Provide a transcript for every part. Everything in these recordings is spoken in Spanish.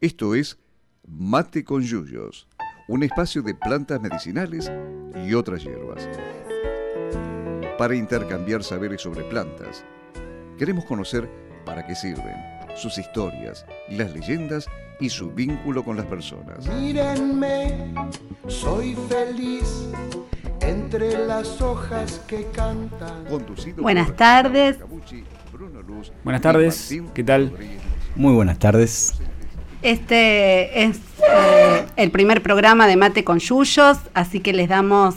Esto es Mate con Yuyos, un espacio de plantas medicinales y otras hierbas. Para intercambiar saberes sobre plantas, queremos conocer para qué sirven, sus historias, las leyendas y su vínculo con las personas. Mírenme, soy feliz entre las hojas que cantan. Conducido Buenas tardes. Cabucci, Bruno Luz Buenas tardes, ¿qué tal? Muy buenas tardes. Este es eh, el primer programa de Mate con Yuyos, así que les damos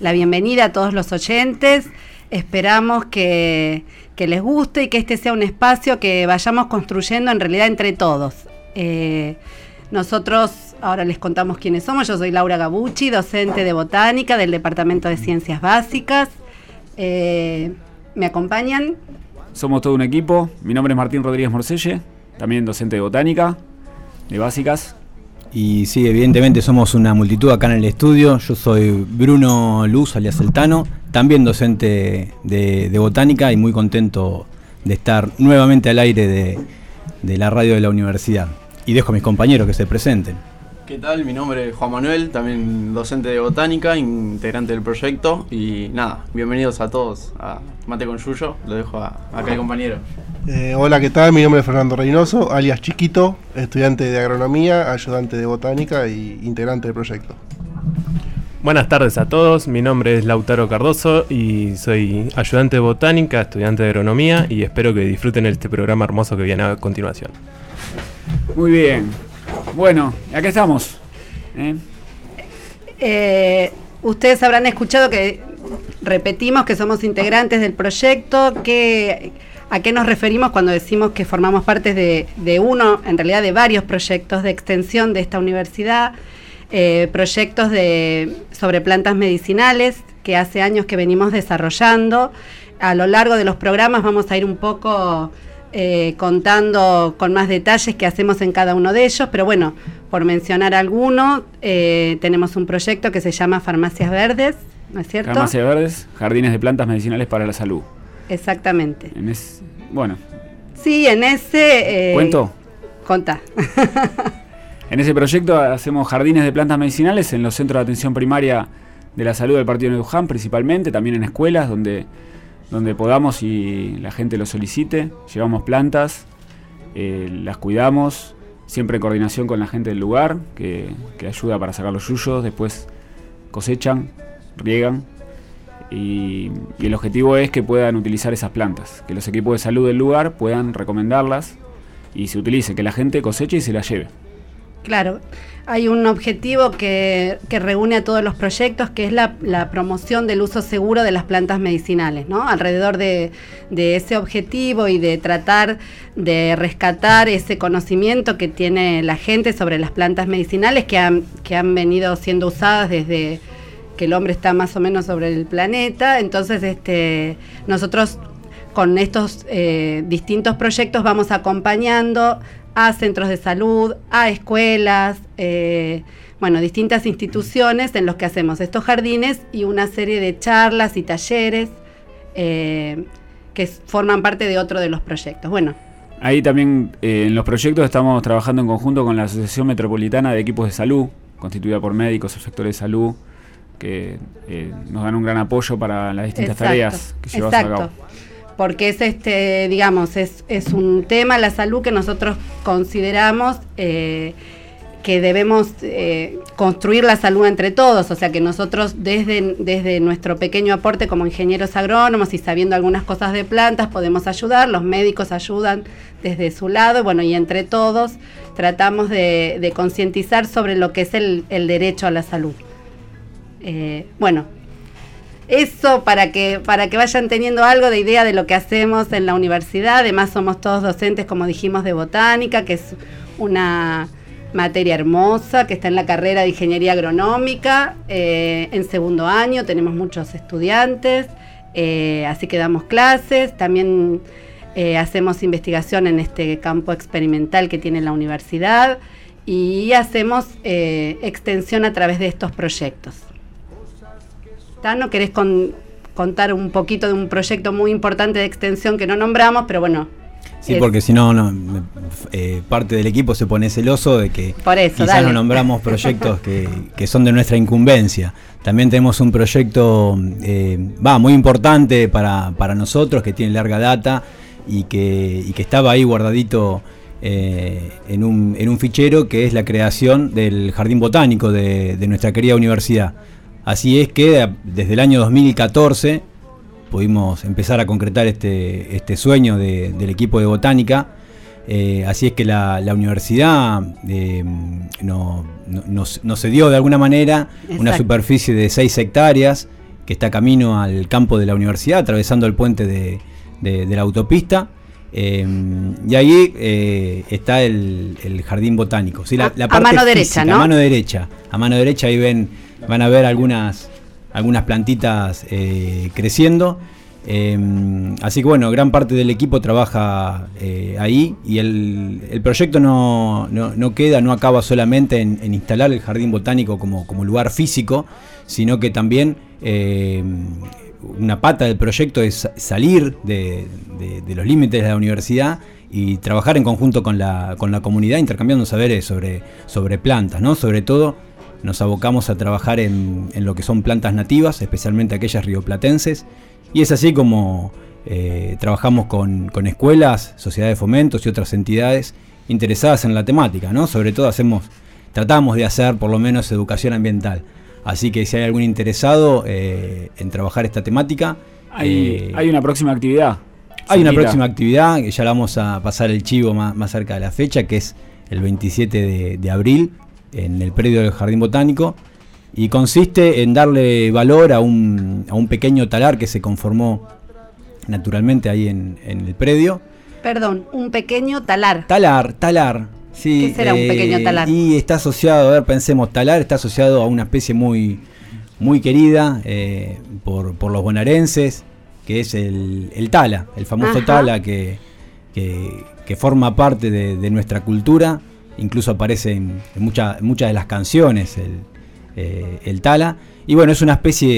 la bienvenida a todos los oyentes. Esperamos que, les guste y que este sea un espacio que vayamos construyendo en realidad entre todos. Eh, nosotros ahora les contamos quiénes somos. Yo soy Laura Gabucci, docente de botánica del Departamento de Ciencias Básicas. Eh, ¿Me acompañan? Somos todo un equipo. Mi nombre es Martín Rodríguez Morcelle, también docente de botánica, de básicas. Y sí, evidentemente somos una multitud acá en el estudio. Yo soy Bruno Luz, alias Celtano, también docente de, botánica y muy contento de estar nuevamente al aire de, de la radio de la universidad. Y dejo a mis compañeros que se presenten. ¿Qué tal? Mi nombre es Juan Manuel, también docente de botánica, integrante del proyecto. Y nada, bienvenidos a todos a Mate con Yuyo. Lo dejo a, acá el compañero. Eh, hola, ¿qué tal? Mi nombre es Fernando Reynoso, alias Chiquito, estudiante de agronomía, ayudante de botánica y integrante del proyecto. Buenas tardes a todos, mi nombre es Lautaro Cardoso y soy ayudante de botánica, estudiante de agronomía y espero que disfruten este programa hermoso que viene a continuación. Muy bien. Bueno, acá estamos. ¿eh? Eh, ustedes habrán escuchado que repetimos que somos integrantes del proyecto, que, a qué nos referimos cuando decimos que formamos parte de, uno, en realidad de varios proyectos de extensión de esta universidad, eh, proyectos de, sobre plantas medicinales que hace años que venimos desarrollando. A lo largo de los programas vamos a ir un poco eh, contando con más detalles que hacemos en cada uno de ellos, pero bueno, por mencionar alguno, eh, tenemos un proyecto que se llama Farmacias Verdes, ¿no es cierto? Farmacia Verdes, jardines de plantas medicinales para la salud. Exactamente. En es- bueno, Sí, en ese... eh, ¿cuento? Contá. En ese proyecto hacemos jardines de plantas medicinales en los centros de atención primaria de la salud del partido de Luján principalmente, también en escuelas donde, donde podamos y la gente lo solicite. Llevamos plantas, eh, las cuidamos, siempre en coordinación con la gente del lugar, que, que ayuda para sacar los yuyos, después cosechan, riegan. Y, y el objetivo es que puedan utilizar esas plantas, que los equipos de salud del lugar puedan recomendarlas y se utilice, que la gente coseche y se las lleve. Claro, hay un objetivo que, que reúne a todos los proyectos, que es la, promoción del uso seguro de las plantas medicinales, ¿no? Alrededor de, de ese objetivo y de tratar de rescatar ese conocimiento que tiene la gente sobre las plantas medicinales que han, que han venido siendo usadas desde que el hombre está más o menos sobre el planeta. Entonces, este, nosotros con estos eh, distintos proyectos vamos acompañando a centros de salud, a escuelas, eh, bueno, distintas instituciones en los que hacemos estos jardines y una serie de charlas y talleres eh, que forman parte de otro de los proyectos. Bueno, Ahí también eh, en los proyectos estamos trabajando en conjunto con la Asociación Metropolitana de Equipos de Salud, constituida por médicos, efectores de salud, que eh, nos dan un gran apoyo para las distintas Exacto, tareas que llevamos a exacto. cabo. Porque es este, digamos, es, es un tema, la salud, que nosotros consideramos eh, que debemos eh, construir la salud entre todos, o sea que nosotros desde, desde nuestro pequeño aporte como ingenieros agrónomos y sabiendo algunas cosas de plantas podemos ayudar, los médicos ayudan desde su lado, bueno, y entre todos tratamos de, concientizar sobre lo que es el, el derecho a la salud. Eh, bueno, eso para que, para que vayan teniendo algo de idea de lo que hacemos en la universidad. Además somos todos docentes, como dijimos, de botánica, que es una materia hermosa, que está en la carrera de ingeniería agronómica. Eh, en segundo año tenemos muchos estudiantes, eh, así que damos clases. También eh, hacemos investigación en este campo experimental que tiene la universidad y hacemos extensión a través de estos proyectos. Tano, ¿querés con- contar un poquito de un proyecto muy importante de extensión que no nombramos, pero bueno, Sí, porque si no, no, eh, parte del equipo se pone celoso de que Por eso, quizás no nombramos proyectos que, que son de nuestra incumbencia. También tenemos un proyecto eh, va muy importante para, para nosotros, que tiene larga data y que, y que estaba ahí guardadito eh, en, un, en un fichero, que es la creación del Jardín Botánico de, de nuestra querida universidad. Así es que desde el año 2014 pudimos empezar a concretar este, este sueño de- del equipo de botánica. Eh, así es que la, la universidad eh, no- no- nos, nos cedió de alguna manera una superficie de 6 hectáreas que está camino al campo de la universidad, atravesando el puente de, de- de la autopista. Eh, y ahí eh, está el, el jardín botánico. Sí, A- a mano derecha, ¿no? A mano derecha. A mano derecha ahí ven, van a ver algunas, algunas plantitas eh, creciendo. Eh, así que bueno, gran parte del equipo trabaja eh, ahí y el, el proyecto no, no- no queda, no acaba solamente en, instalar el jardín botánico como, como lugar físico, sino que también eh, una pata del proyecto es salir de, de- de los límites de la universidad y trabajar en conjunto con la, con la comunidad, intercambiando saberes sobre, sobre plantas, ¿no? Sobre todo nos abocamos a trabajar en, en lo que son plantas nativas, especialmente aquellas rioplatenses, y es así como eh, trabajamos con, con escuelas, sociedades de fomentos y otras entidades interesadas en la temática, ¿no? Sobre todo hacemos, tratamos de hacer por lo menos educación ambiental. Así que si hay algún interesado eh, en trabajar esta temática, Hay, eh, hay una próxima actividad. hay una próxima actividad, que ya la vamos a pasar el chivo más, más cerca de la fecha, que es el 27 de, de abril, en el predio del Jardín Botánico, y consiste en darle valor a un, a un pequeño talar que se conformó naturalmente ahí en, en el predio. Perdón, un pequeño talar. Talar, talar. Sí, ¿Qué será un pequeño talar? Y está asociado, a ver, pensemos, talar está asociado a una especie muy, muy querida eh, por, por los bonaerenses, que es el, el tala, el famoso Ajá. tala que, que, que forma parte de, de nuestra cultura, incluso aparece en, en mucha- en muchas de las canciones el, eh, el tala. Y bueno, es una especie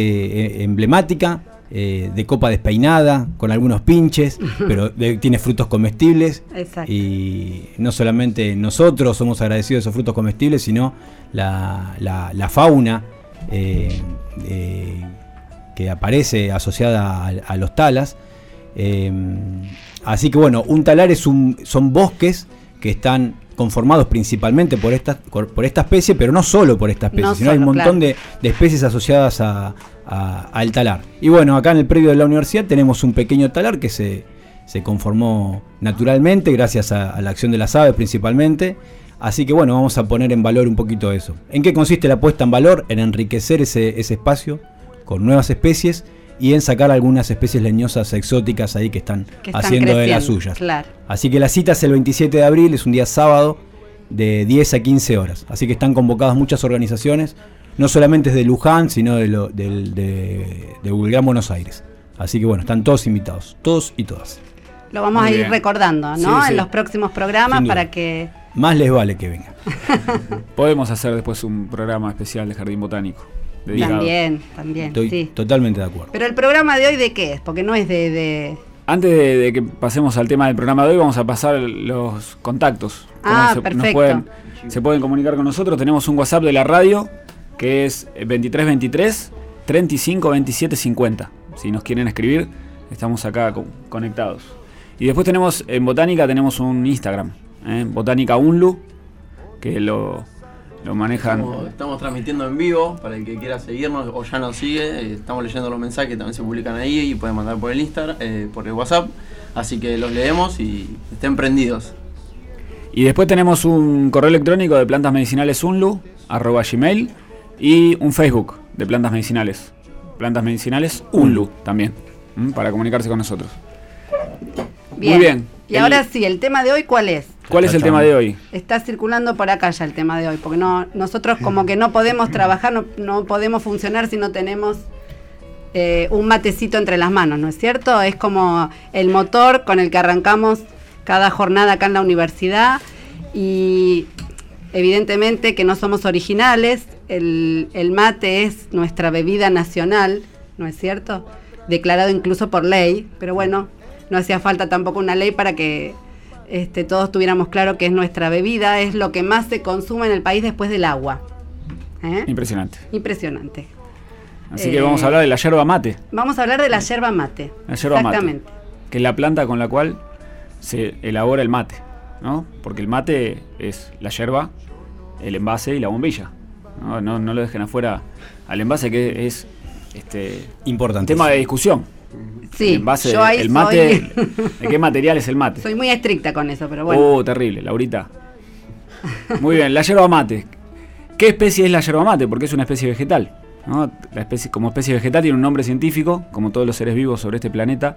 eh, emblemática, eh, de copa despeinada, con algunos pinches, pero de- tiene frutos comestibles. Exacto. Y no solamente nosotros somos agradecidos de esos frutos comestibles, sino la, la- la fauna eh, que aparece asociada a, a los talas. Así que bueno, un talar es un, son bosques que están conformados principalmente por esta, por por esta especie, pero no solo por esta especie, No sino hay un montón claro. de, de especies asociadas a- a- al talar. Y bueno, acá en el predio de la universidad tenemos un pequeño talar que se, se conformó naturalmente, gracias a, a la acción de las aves principalmente. Así que bueno, vamos a poner en valor un poquito eso. ¿En qué consiste la puesta en valor? En enriquecer ese, ese espacio con nuevas especies y en sacar algunas especies leñosas exóticas ahí que están, Que están haciendo de las suyas. Claro. Así que la cita es el 27 de abril, es un día sábado de 10 a 15 horas. Así que están convocadas muchas organizaciones, no solamente desde Luján, sino de, lo- del- de, de Gran Buenos Aires. Así que bueno, están todos invitados, todos y todas. Lo vamos Muy a ir bien. recordando, ¿no? Sí, sí. En los próximos programas para que. Más les vale que vengan. Podemos hacer después un programa especial de Jardín Botánico. Dedicado. También, también. Estoy sí. totalmente de acuerdo. Pero el programa de hoy, ¿de qué es? Porque no es de. de- Antes de, de que pasemos al tema del programa de hoy, vamos a pasar los contactos. Ah, se, perfecto. pueden, se pueden comunicar con nosotros. Tenemos un WhatsApp de la radio que es 2323 35 27 50. Si nos quieren escribir, estamos acá co- conectados. Y después tenemos en Botánica tenemos un Instagram, ¿eh? Botánica Unlu, que lo, lo manejan. Estamos, estamos transmitiendo en vivo para el que quiera seguirnos o ya nos sigue. eh, Estamos leyendo los mensajes que también se publican ahí y pueden mandar por el Instagram, eh, por el WhatsApp. Así que los leemos y estén prendidos. Y después tenemos un correo electrónico de plantas medicinales unlu, arroba gmail, y un Facebook de plantas medicinales. Plantas medicinales unlu también, para comunicarse con nosotros. Bien. Muy bien. Y El- ahora sí, el tema de hoy, ¿cuál es? ¿Cuál es el tema de hoy? Está circulando por acá ya el tema de hoy, porque no, nosotros como que no podemos trabajar, no, podemos funcionar si no tenemos eh, un matecito entre las manos, ¿no es cierto? Es como el motor con el que arrancamos cada jornada acá en la universidad y evidentemente que no somos originales, el mate es nuestra bebida nacional, ¿no es cierto? Declarado incluso por ley, pero bueno, no hacía falta tampoco una ley para que este, todos tuviéramos claro que es nuestra bebida, es lo que más se consume en el país después del agua. ¿Eh? Impresionante. Impresionante. Así que vamos a hablar de la yerba mate. Vamos a hablar de la yerba mate. La yerba Exactamente. mate. Que es la planta con la cual se elabora el mate. ¿no? Porque el mate es la yerba, el envase y la bombilla. No, no, no lo dejen afuera al envase que es este Importante. tema de discusión. Sí, el envase, yo ahí el mate, soy, ¿de qué material es el mate? soy muy estricta con eso, pero bueno. Oh, terrible, Laurita. Muy bien, la yerba mate. ¿Qué especie es la yerba mate? Porque es una especie vegetal. ¿no? La especie, como especie vegetal tiene un nombre científico, como todos los seres vivos sobre este planeta.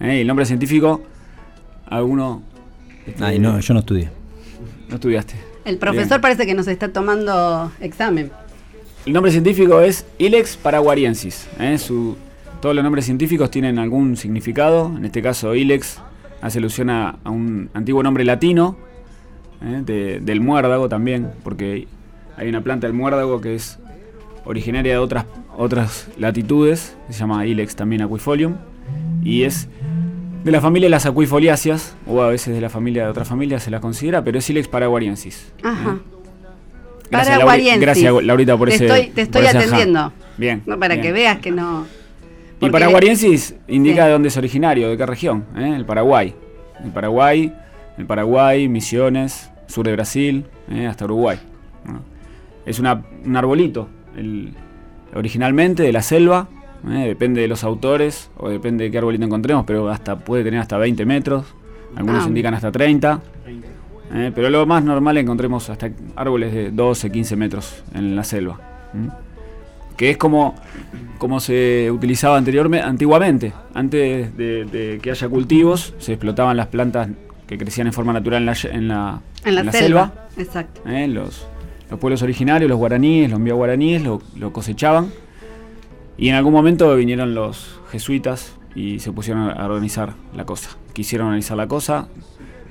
¿eh? El nombre científico, alguno... este, Ay, no, yo no estudié. no estudiaste. El profesor parece que nos está tomando examen. El nombre científico es Ilex paraguariensis. ¿eh? Su- todos los nombres científicos tienen algún significado. En este caso, Ilex hace alusión a, a un antiguo nombre latino ¿eh? de- del muérdago también, porque hay una planta del muérdago que es originaria de otras, otras latitudes, se llama Ilex también aquifolium, y es de la familia de las aquifoliáceas, o a veces de la familia de otra familia se la considera, pero es Ilex paraguariensis. Ajá. Gracias, Lauri- Paraguariensis. gracias, Laurita, por te ese. Estoy, te estoy ajá. atendiendo. Bien. No, para bien. que veas que no. Y paraguariensis indica Sí. de dónde es originario, de qué región. ¿eh? El Paraguay. El Paraguay, el Paraguay, Misiones, sur de Brasil, ¿eh? hasta Uruguay. ¿no? Es una- un arbolito, el- originalmente de la selva. ¿eh? Depende de los autores o depende de qué arbolito encontremos, pero hasta puede tener hasta 20 metros. Algunos Ah. indican hasta 30. ¿eh? Pero lo más normal encontremos hasta árboles de 12, 15 metros en la selva. Que es como, como se utilizaba anteriormente, antiguamente. Antes de, de que haya cultivos, se explotaban las plantas que crecían en forma natural en la, ye- en la, En la, en la selva. Exacto. ¿eh? los, los pueblos originarios, los guaraníes, los guaraníes lo, lo cosechaban. Y en algún momento vinieron los jesuitas y se pusieron a organizar la cosa. Quisieron organizar la cosa.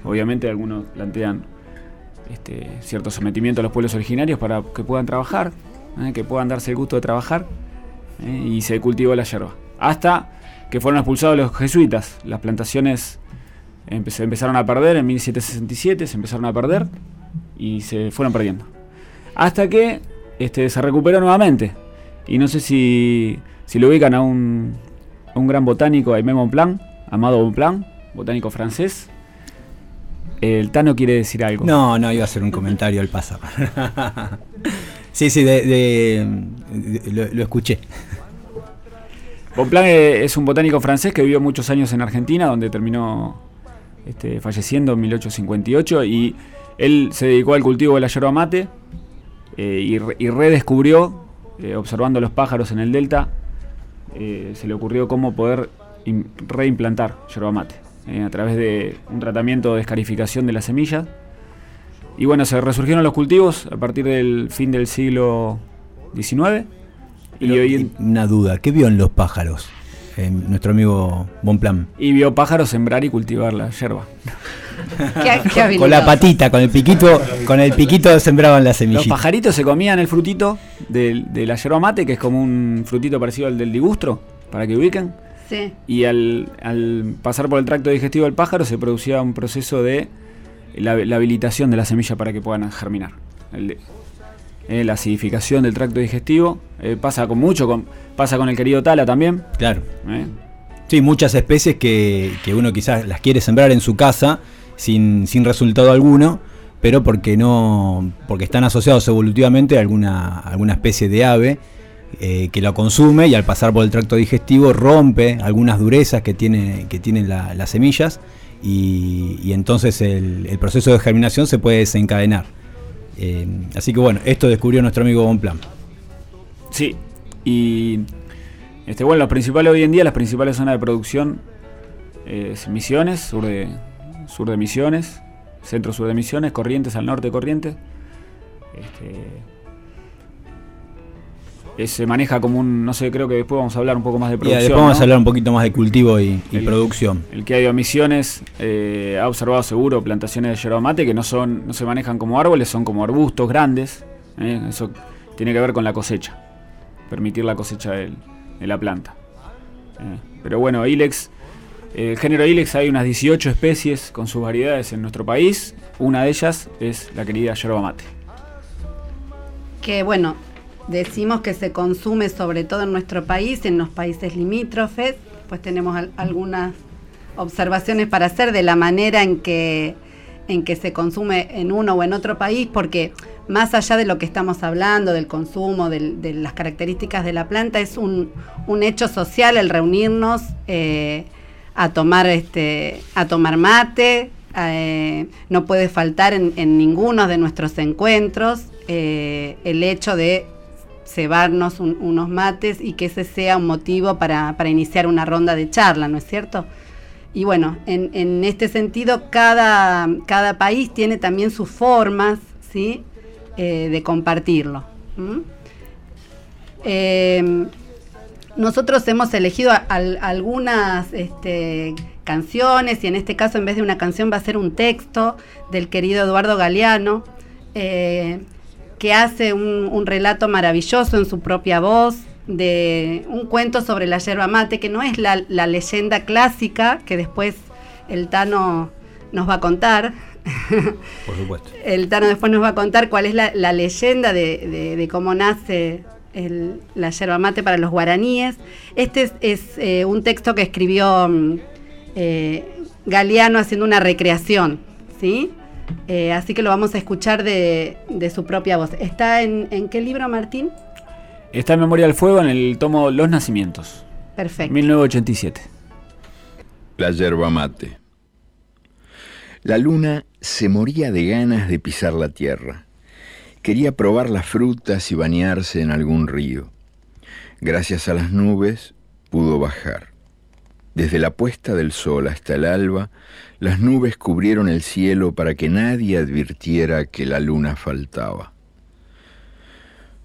Obviamente algunos plantean este, cierto sometimiento a los pueblos originarios para que puedan trabajar, ¿eh? que puedan darse el gusto de trabajar. ¿eh? Y se cultivó la yerba. Hasta que fueron expulsados los jesuitas. Las plantaciones se empezaron a perder en 1767, se empezaron a perder y se fueron perdiendo. Hasta que este, se recuperó nuevamente. Y no sé si, si lo ubican a un, un gran botánico, Aimé Bonpland, Amado Bonpland, botánico francés. El Tano quiere decir algo. No, no, iba a hacer un comentario al pasar. sí, sí, de, de- lo, escuché. Bonpland eh, es un botánico francés que vivió muchos años en Argentina, donde terminó este, falleciendo en 1858 y él se dedicó al cultivo de la yerba mate eh, y, re- y redescubrió, eh, observando los pájaros en el delta, eh, se le ocurrió cómo poder im- reimplantar yerba mate a través de un tratamiento de escarificación de las semillas. Y bueno, se resurgieron los cultivos a partir del fin del siglo XIX. Y Pero, hoy en- Una duda, ¿qué vio en los pájaros? eh, nuestro amigo Bonplan. Y vio pájaros sembrar y cultivar la yerba. Qué, qué. Con la patita, con el piquito, con el piquito sembraban la Los semillita. pajaritos se comían el frutito de, la yerba mate, que es como un frutito parecido al del ligustro, para que ubiquen. Sí. Y al, al pasar por el tracto digestivo del pájaro se producía un proceso de la, la habilitación de la semilla para que puedan germinar. El eh, la acidificación del tracto digestivo eh, pasa con mucho, con, pasa con el querido tala también. Claro. eh. Sí, muchas especies que, que uno quizás las quiere sembrar en su casa sin, sin resultado alguno, pero porque no, porque están asociados evolutivamente a alguna, alguna especie de ave eh, que lo consume y al pasar por el tracto digestivo rompe algunas durezas que tiene, que tienen la- las semillas y, y entonces el, proceso de germinación se puede desencadenar. Eh, así que bueno, esto descubrió nuestro amigo Bonplan. Sí, y este, bueno, los principales hoy en día, las principales zonas de producción eh, es Misiones, sur de, sur de Misiones, centro sur de Misiones, Corrientes al norte de Corrientes. Este, se maneja como un, no sé, creo que después vamos a hablar un poco más de Y producción. después vamos ¿no? a hablar un poquito más de cultivo y, y El- producción. El que ha ido a Misiones eh, ha observado seguro plantaciones de yerba mate que no son, no se manejan como árboles, son como arbustos grandes. ¿eh? Eso tiene que ver con la cosecha, permitir la cosecha de la planta. ¿eh? Pero bueno, Ilex El género Ilex hay unas 18 especies con sus variedades en nuestro país. Una de ellas es la querida yerba mate. Que bueno, decimos que se consume sobre todo en nuestro país, en los países limítrofes. Pues tenemos al- algunas observaciones para hacer de la manera en que, en que se consume en uno o en otro país, porque más allá de lo que estamos hablando, del consumo, de las características de la planta, es un, un hecho social el reunirnos eh, a tomar este, a tomar mate. eh, no puede faltar en, en ninguno de nuestros encuentros eh, el hecho de cebarnos un- unos mates y que ese sea un motivo para, para iniciar una ronda de charla, ¿no es cierto? Y bueno, en, en este sentido, cada, cada país tiene también sus formas, ¿sí? Eh, de compartirlo. ¿m? Eh, nosotros hemos elegido algunas este, canciones y en este caso en vez de una canción va a ser un texto del querido Eduardo Galeano eh, que hace un, un relato maravilloso en su propia voz de un cuento sobre la yerba mate que no es la, la leyenda clásica que después el Tano nos va a contar. Por supuesto. El Tano después nos va a contar cuál es la, la leyenda de, de- de cómo nace el- la yerba mate para los guaraníes. Este es, es, eh, un texto que escribió mm, eh, Galeano haciendo una recreación, ¿sí? Eh, así que lo vamos a escuchar de, de su propia voz. ¿Está en, en qué libro, Martín? Está en Memoria del Fuego en el tomo Los Nacimientos, Perfecto. 1987. La yerba mate. La luna se moría de ganas de pisar la tierra. Quería probar las frutas y bañarse en algún río. Gracias a las nubes pudo bajar. Desde la puesta del sol hasta el alba, las nubes cubrieron el cielo para que nadie advirtiera que la luna faltaba.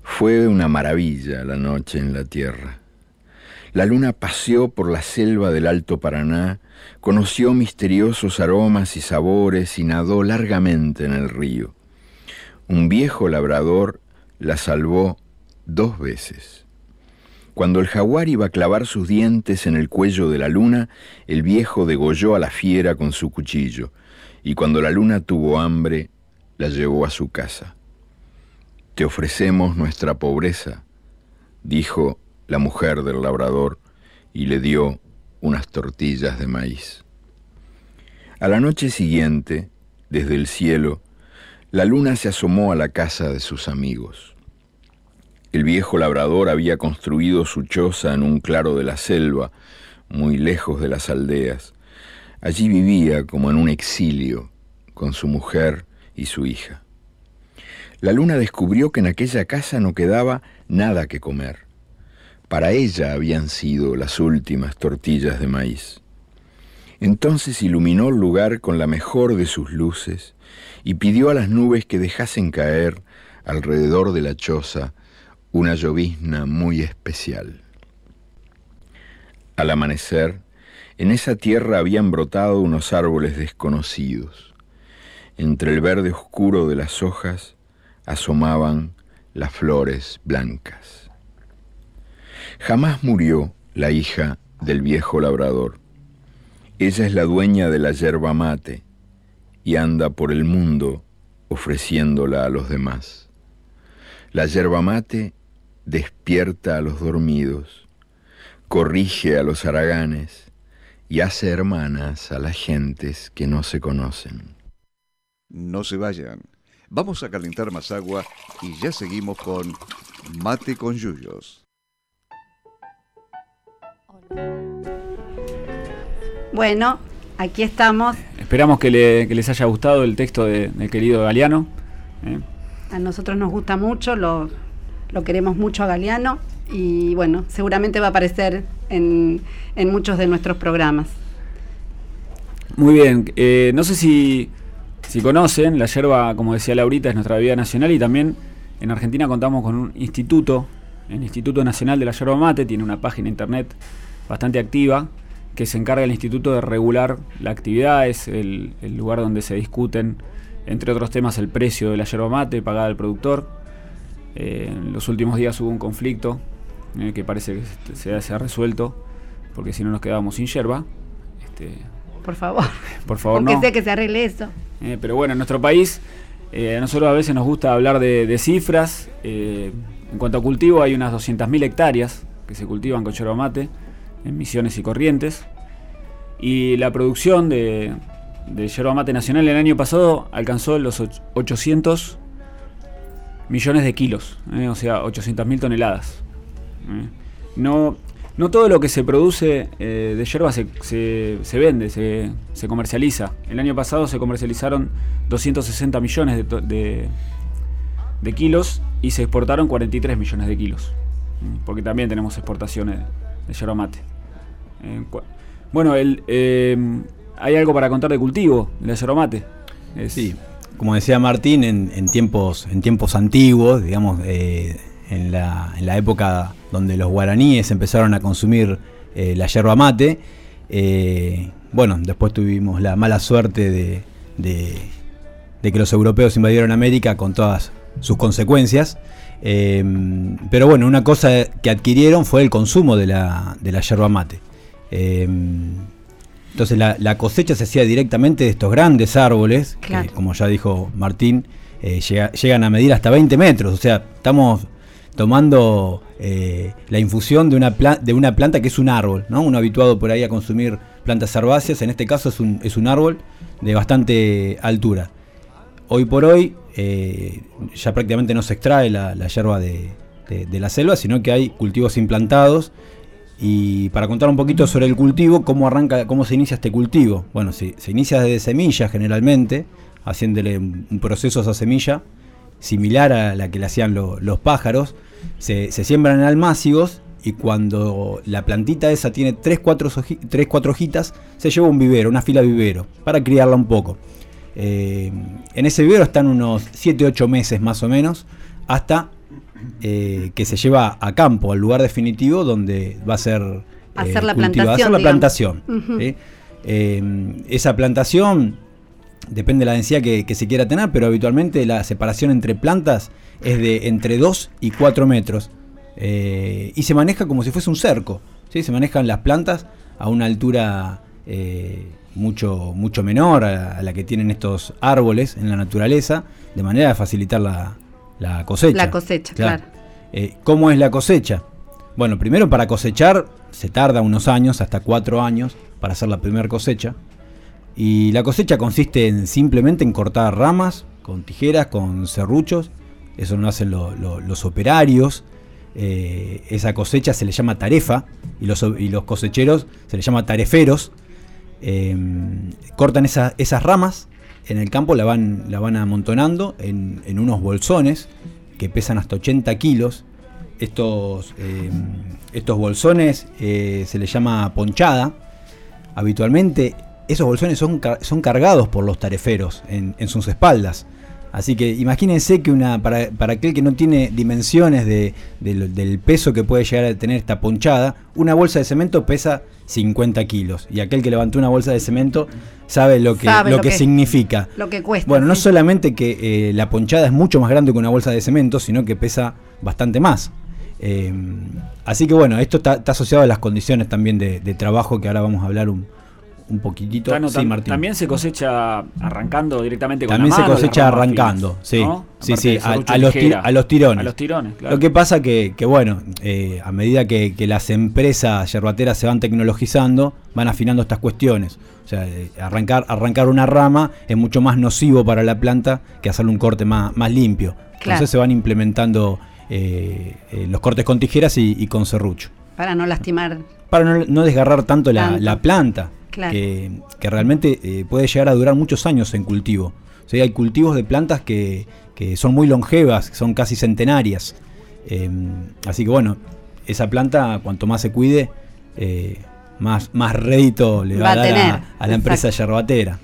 Fue una maravilla la noche en la tierra. La luna paseó por la selva del Alto Paraná, conoció misteriosos aromas y sabores y nadó largamente en el río. Un viejo labrador la salvó dos veces. Cuando el jaguar iba a clavar sus dientes en el cuello de la luna, el viejo degolló a la fiera con su cuchillo, y cuando la luna tuvo hambre, la llevó a su casa. Te ofrecemos nuestra pobreza, dijo la mujer del labrador, y le dio unas tortillas de maíz. A la noche siguiente, desde el cielo, la luna se asomó a la casa de sus amigos. El viejo labrador había construido su choza en un claro de la selva, muy lejos de las aldeas. Allí vivía como en un exilio, con su mujer y su hija. La luna descubrió que en aquella casa no quedaba nada que comer. Para ella habían sido las últimas tortillas de maíz. Entonces iluminó el lugar con la mejor de sus luces y pidió a las nubes que dejasen caer alrededor de la choza una llovizna muy especial. Al amanecer, en esa tierra habían brotado unos árboles desconocidos. Entre el verde oscuro de las hojas asomaban las flores blancas. Jamás murió la hija del viejo labrador. Ella es la dueña de la yerba mate y anda por el mundo ofreciéndola a los demás. La yerba mate despierta a los dormidos, corrige a los haraganes y hace hermanas a las gentes que no se conocen. No se vayan. Vamos a calentar más agua y ya seguimos con Mate con Yuyos. Bueno, aquí estamos. Esperamos que, le- que les haya gustado el texto de- del querido Galeano. ¿eh? A nosotros nos gusta mucho, lo, lo queremos mucho a Galeano y bueno, seguramente va a aparecer en, en muchos de nuestros programas. Muy bien, eh, no sé si, si conocen, la yerba, como decía Laurita, es nuestra bebida nacional y también en Argentina contamos con un instituto, el Instituto Nacional de la Yerba Mate, tiene una página internet bastante activa que se encarga el instituto de regular la actividad, es el, el lugar donde se discuten, entre otros temas, el precio de la yerba mate pagada al productor. Eh, en los últimos días hubo un conflicto eh, que parece que se, se ha resuelto, porque si no nos quedábamos sin yerba. Este, Por favor. por favor, Aunque no. sea que se arregle eso. Eh, pero bueno, en nuestro país, a nosotros a veces nos gusta hablar de, de cifras. En cuanto a cultivo, hay unas 200.000 hectáreas que se cultivan con yerba mate en Misiones y Corrientes. Y la producción de, de yerba mate nacional el año pasado alcanzó los och- 800 millones de kilos, eh, o sea, 800.000 toneladas. Eh, No, no todo lo que se produce eh, de yerba se, se- vende, se, se comercializa. El año pasado se comercializaron 260 millones de, de- de kilos y se exportaron 43 millones de kilos. Mm, Porque también tenemos exportaciones de yerba mate. Eh, bueno, el, eh, hay algo para contar de cultivo de yerba mate. Sí, como decía Martín, en, tiempos, en tiempos antiguos, digamos, eh, en, la, época donde los guaraníes empezaron a consumir eh, la yerba mate, eh, bueno, después tuvimos la mala suerte de, que los europeos invadieron América con todas sus consecuencias. Pero bueno, una cosa que adquirieron fue el consumo de la, yerba mate. Entonces la, la cosecha se hacía directamente de estos grandes árboles, Claro. que como ya dijo Martín, eh, llega- llegan a medir hasta 20 metros. O sea, estamos tomando eh, la infusión de una, pla- de una planta que es un árbol, ¿no? Uno habituado por ahí a consumir plantas herbáceas, en este caso es un, es un árbol de bastante altura. Hoy por hoy eh, ya prácticamente no se extrae la, la yerba de, de- de la selva, sino que hay cultivos implantados. Y para contar un poquito sobre el cultivo, cómo arranca, cómo se inicia este cultivo. Bueno, se, se inicia desde semillas generalmente, haciéndole un proceso a esa semilla, similar a la que le hacían lo- los pájaros. Se, siembran en almácigos y cuando la plantita esa tiene 3-4 hojitas, se lleva un vivero, una fila vivero, para criarla un poco. Eh, en ese vivero están unos 7-8 meses más o menos, hasta eh, que se lleva a campo, al lugar definitivo donde va a ser eh, Hacer la cultivada, hacer plantación, la digamos. plantación. Eh, esa plantación depende de la densidad que, que se quiera tener, pero habitualmente la separación entre plantas es de entre 2 y 4 metros. Eh, y se maneja como si fuese un cerco. ¿sí? Se manejan las plantas a una altura eh, mucho, mucho menor a, a la que tienen estos árboles en la naturaleza, de manera de facilitar la, la cosecha. La cosecha, claro. Eh, ¿Cómo es la cosecha? Bueno, primero para cosechar se tarda unos años, hasta cuatro años, para hacer la primera cosecha. Y la cosecha consiste en simplemente en cortar ramas con tijeras, con serruchos. Eso lo hacen lo- lo- los operarios. Eh, esa cosecha se le llama tarefa y los, y los cosecheros se les llama tareferos. Eh, cortan esa- esas ramas en el campo, la van, la van amontonando en, en unos bolsones que pesan hasta 80 kilos. Estos, eh, estos bolsones eh, se les llama ponchada. Habitualmente esos bolsones son, son cargados por los tareferos en, en sus espaldas. Así que imagínense que una, para, para aquel que no tiene dimensiones de- del- del peso que puede llegar a tener esta ponchada, una bolsa de cemento pesa 50 kilos. Y aquel que levantó una bolsa de cemento sabe lo que, Sabe lo lo que que- significa. Lo que cuesta. Bueno, no sí. solamente que eh, la ponchada es mucho más grande que una bolsa de cemento, sino que pesa bastante más. Eh, así que bueno, esto está, está asociado a las condiciones también de, de trabajo que ahora vamos a hablar un, un poquitito. Tano, Sí, Martín. También se cosecha arrancando directamente con También la se mano, las cosecha arrancando, finas, sí. ¿no? Sí, sí, a, los a los tirones. A los tirones, claro. Lo que pasa que, que bueno, eh, a medida que, que las empresas yerbateras se van tecnologizando, van afinando estas cuestiones. O sea, eh, arrancar, arrancar una rama es mucho más nocivo para la planta que hacerle un corte más, más limpio. Claro. Entonces se van implementando eh, eh, los cortes con tijeras y, y con serrucho. Para no lastimar. Para no, no desgarrar tanto la, Tanto. la planta, Claro. que, que realmente eh, puede llegar a durar muchos años en cultivo. O sea, hay cultivos de plantas que, que son muy longevas, que son casi centenarias. Eh, así que bueno, esa planta, cuanto más se cuide, eh, más, más rédito le va, Va a dar a, tener, a la empresa exacto. yerbatera.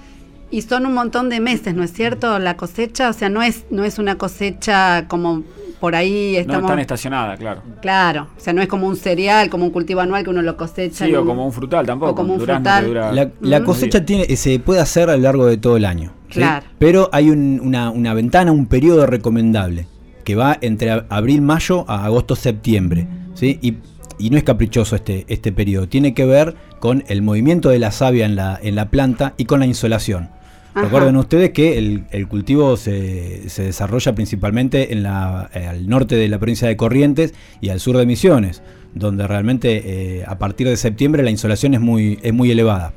Y son un montón de meses, ¿no es cierto? La cosecha, o sea, no es, no es una cosecha como por ahí No estamos. es tan estacionada, claro. Claro, o sea, no es como un cereal, como un cultivo anual que uno lo cosecha. Sí, en o un- como un frutal tampoco. o como un frutal. dura- La, cosecha tiene, se puede hacer a lo largo de todo el año. ¿sí? Claro. Pero hay un- una, una ventana, un periodo recomendable, que va entre a- abril, mayo a agosto, septiembre. ¿sí? Y y no es caprichoso este, este periodo, tiene que ver con el movimiento de la savia en la, en la planta y con la insolación. Ajá. Recuerden ustedes que el, el cultivo se, se desarrolla principalmente en la, eh, al norte de la provincia de Corrientes y al sur de Misiones, donde realmente eh, a partir de septiembre la insolación es muy, es muy elevada.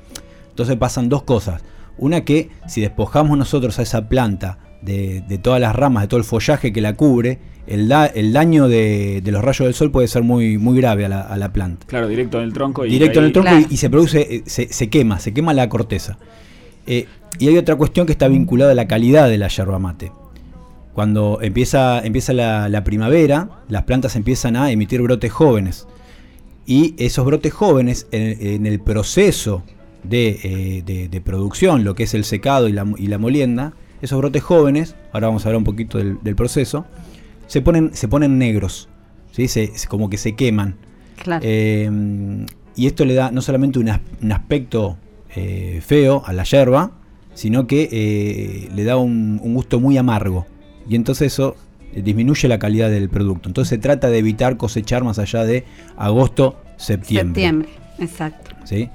Entonces pasan dos cosas. Una que si despojamos nosotros a esa planta de, de todas las ramas, de todo el follaje que la cubre, el, da- el daño de, de los rayos del sol puede ser muy, muy grave a la, a la planta. Claro, directo en el tronco. Y Directo en el tronco Claro. y, y se produce, eh, se, se quema, se quema la corteza. Eh, y hay otra cuestión que está vinculada a la calidad de la yerba mate. Cuando empieza, empieza la, la primavera, las plantas empiezan a emitir brotes jóvenes. Y esos brotes jóvenes, en, en el proceso de, eh, de- de producción, lo que es el secado y la, y la molienda, esos brotes jóvenes, ahora vamos a hablar un poquito del, del proceso, se ponen, se ponen negros, ¿sí? Se- como que se queman. Claro. Eh, y esto le da no solamente un, as- un aspecto eh, feo a la yerba, sino que eh, le da un, un gusto muy amargo. Y entonces eso eh, disminuye la calidad del producto. Entonces se trata de evitar cosechar más allá de agosto, septiembre. Septiembre, exacto. ¿sí?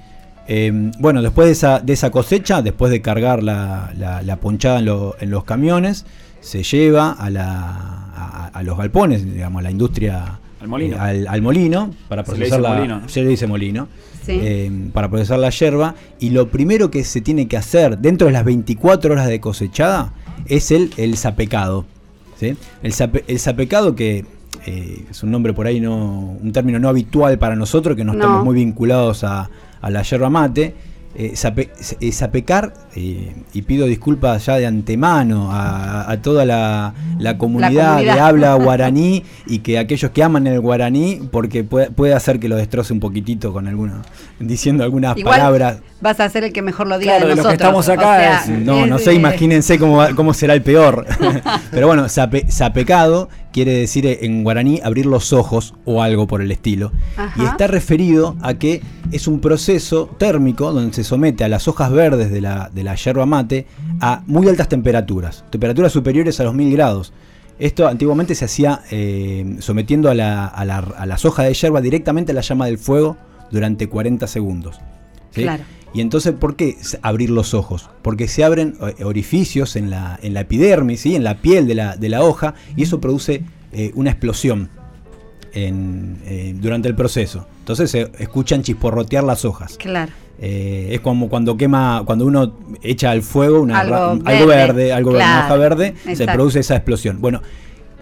Eh, bueno, después de esa, de esa cosecha, después de cargar la, la- la ponchada en, lo- en los camiones, se lleva a, la, a, a los galpones, digamos, a la industria, Al molino. eh, al, al molino, para Se le procesar dice la, molino, ¿no? se le dice molino, Sí. eh, para procesar la yerba. Y lo primero que se tiene que hacer dentro de las 24 horas de cosechada es el, el sapecado. ¿sí? El, sape- el sapecado que eh, es un nombre por ahí, no un término no habitual para nosotros, que no, No. estamos muy vinculados a, a la yerba mate. Eh, sape- eh, sapecar, eh, y pido disculpas ya de antemano a, a toda la, la comunidad, comunidad. de habla guaraní y que aquellos que aman el guaraní, porque puede, puede hacer que lo destroce un poquitito con alguna, diciendo algunas Igual palabras. vas a ser el que mejor lo diga Claro, de de los que estamos acá es- No, es no sé, imagínense cómo, cómo será el peor. Pero bueno, sape- sapecado quiere decir en guaraní abrir los ojos o algo por el estilo. Ajá. Y está referido a que es un proceso térmico donde se somete a las hojas verdes de la, de la yerba mate a muy altas temperaturas, temperaturas superiores a los 1000 grados. Esto antiguamente se hacía eh, sometiendo a, la- a la- a las hojas de yerba directamente a la llama del fuego durante 40 segundos. ¿sí? Claro. Y entonces, ¿por qué abrir los ojos? Porque se abren eh, orificios en la, en la epidermis, ¿sí? en la piel de la, de la hoja, y eso produce eh, una explosión en, eh, durante el proceso. Entonces se escuchan chisporrotear las hojas. Claro. Eh, es como cuando quema, cuando uno echa al fuego una Algo ra- verde, algo verde, algo verde, una hoja verde, se produce esa explosión. Bueno,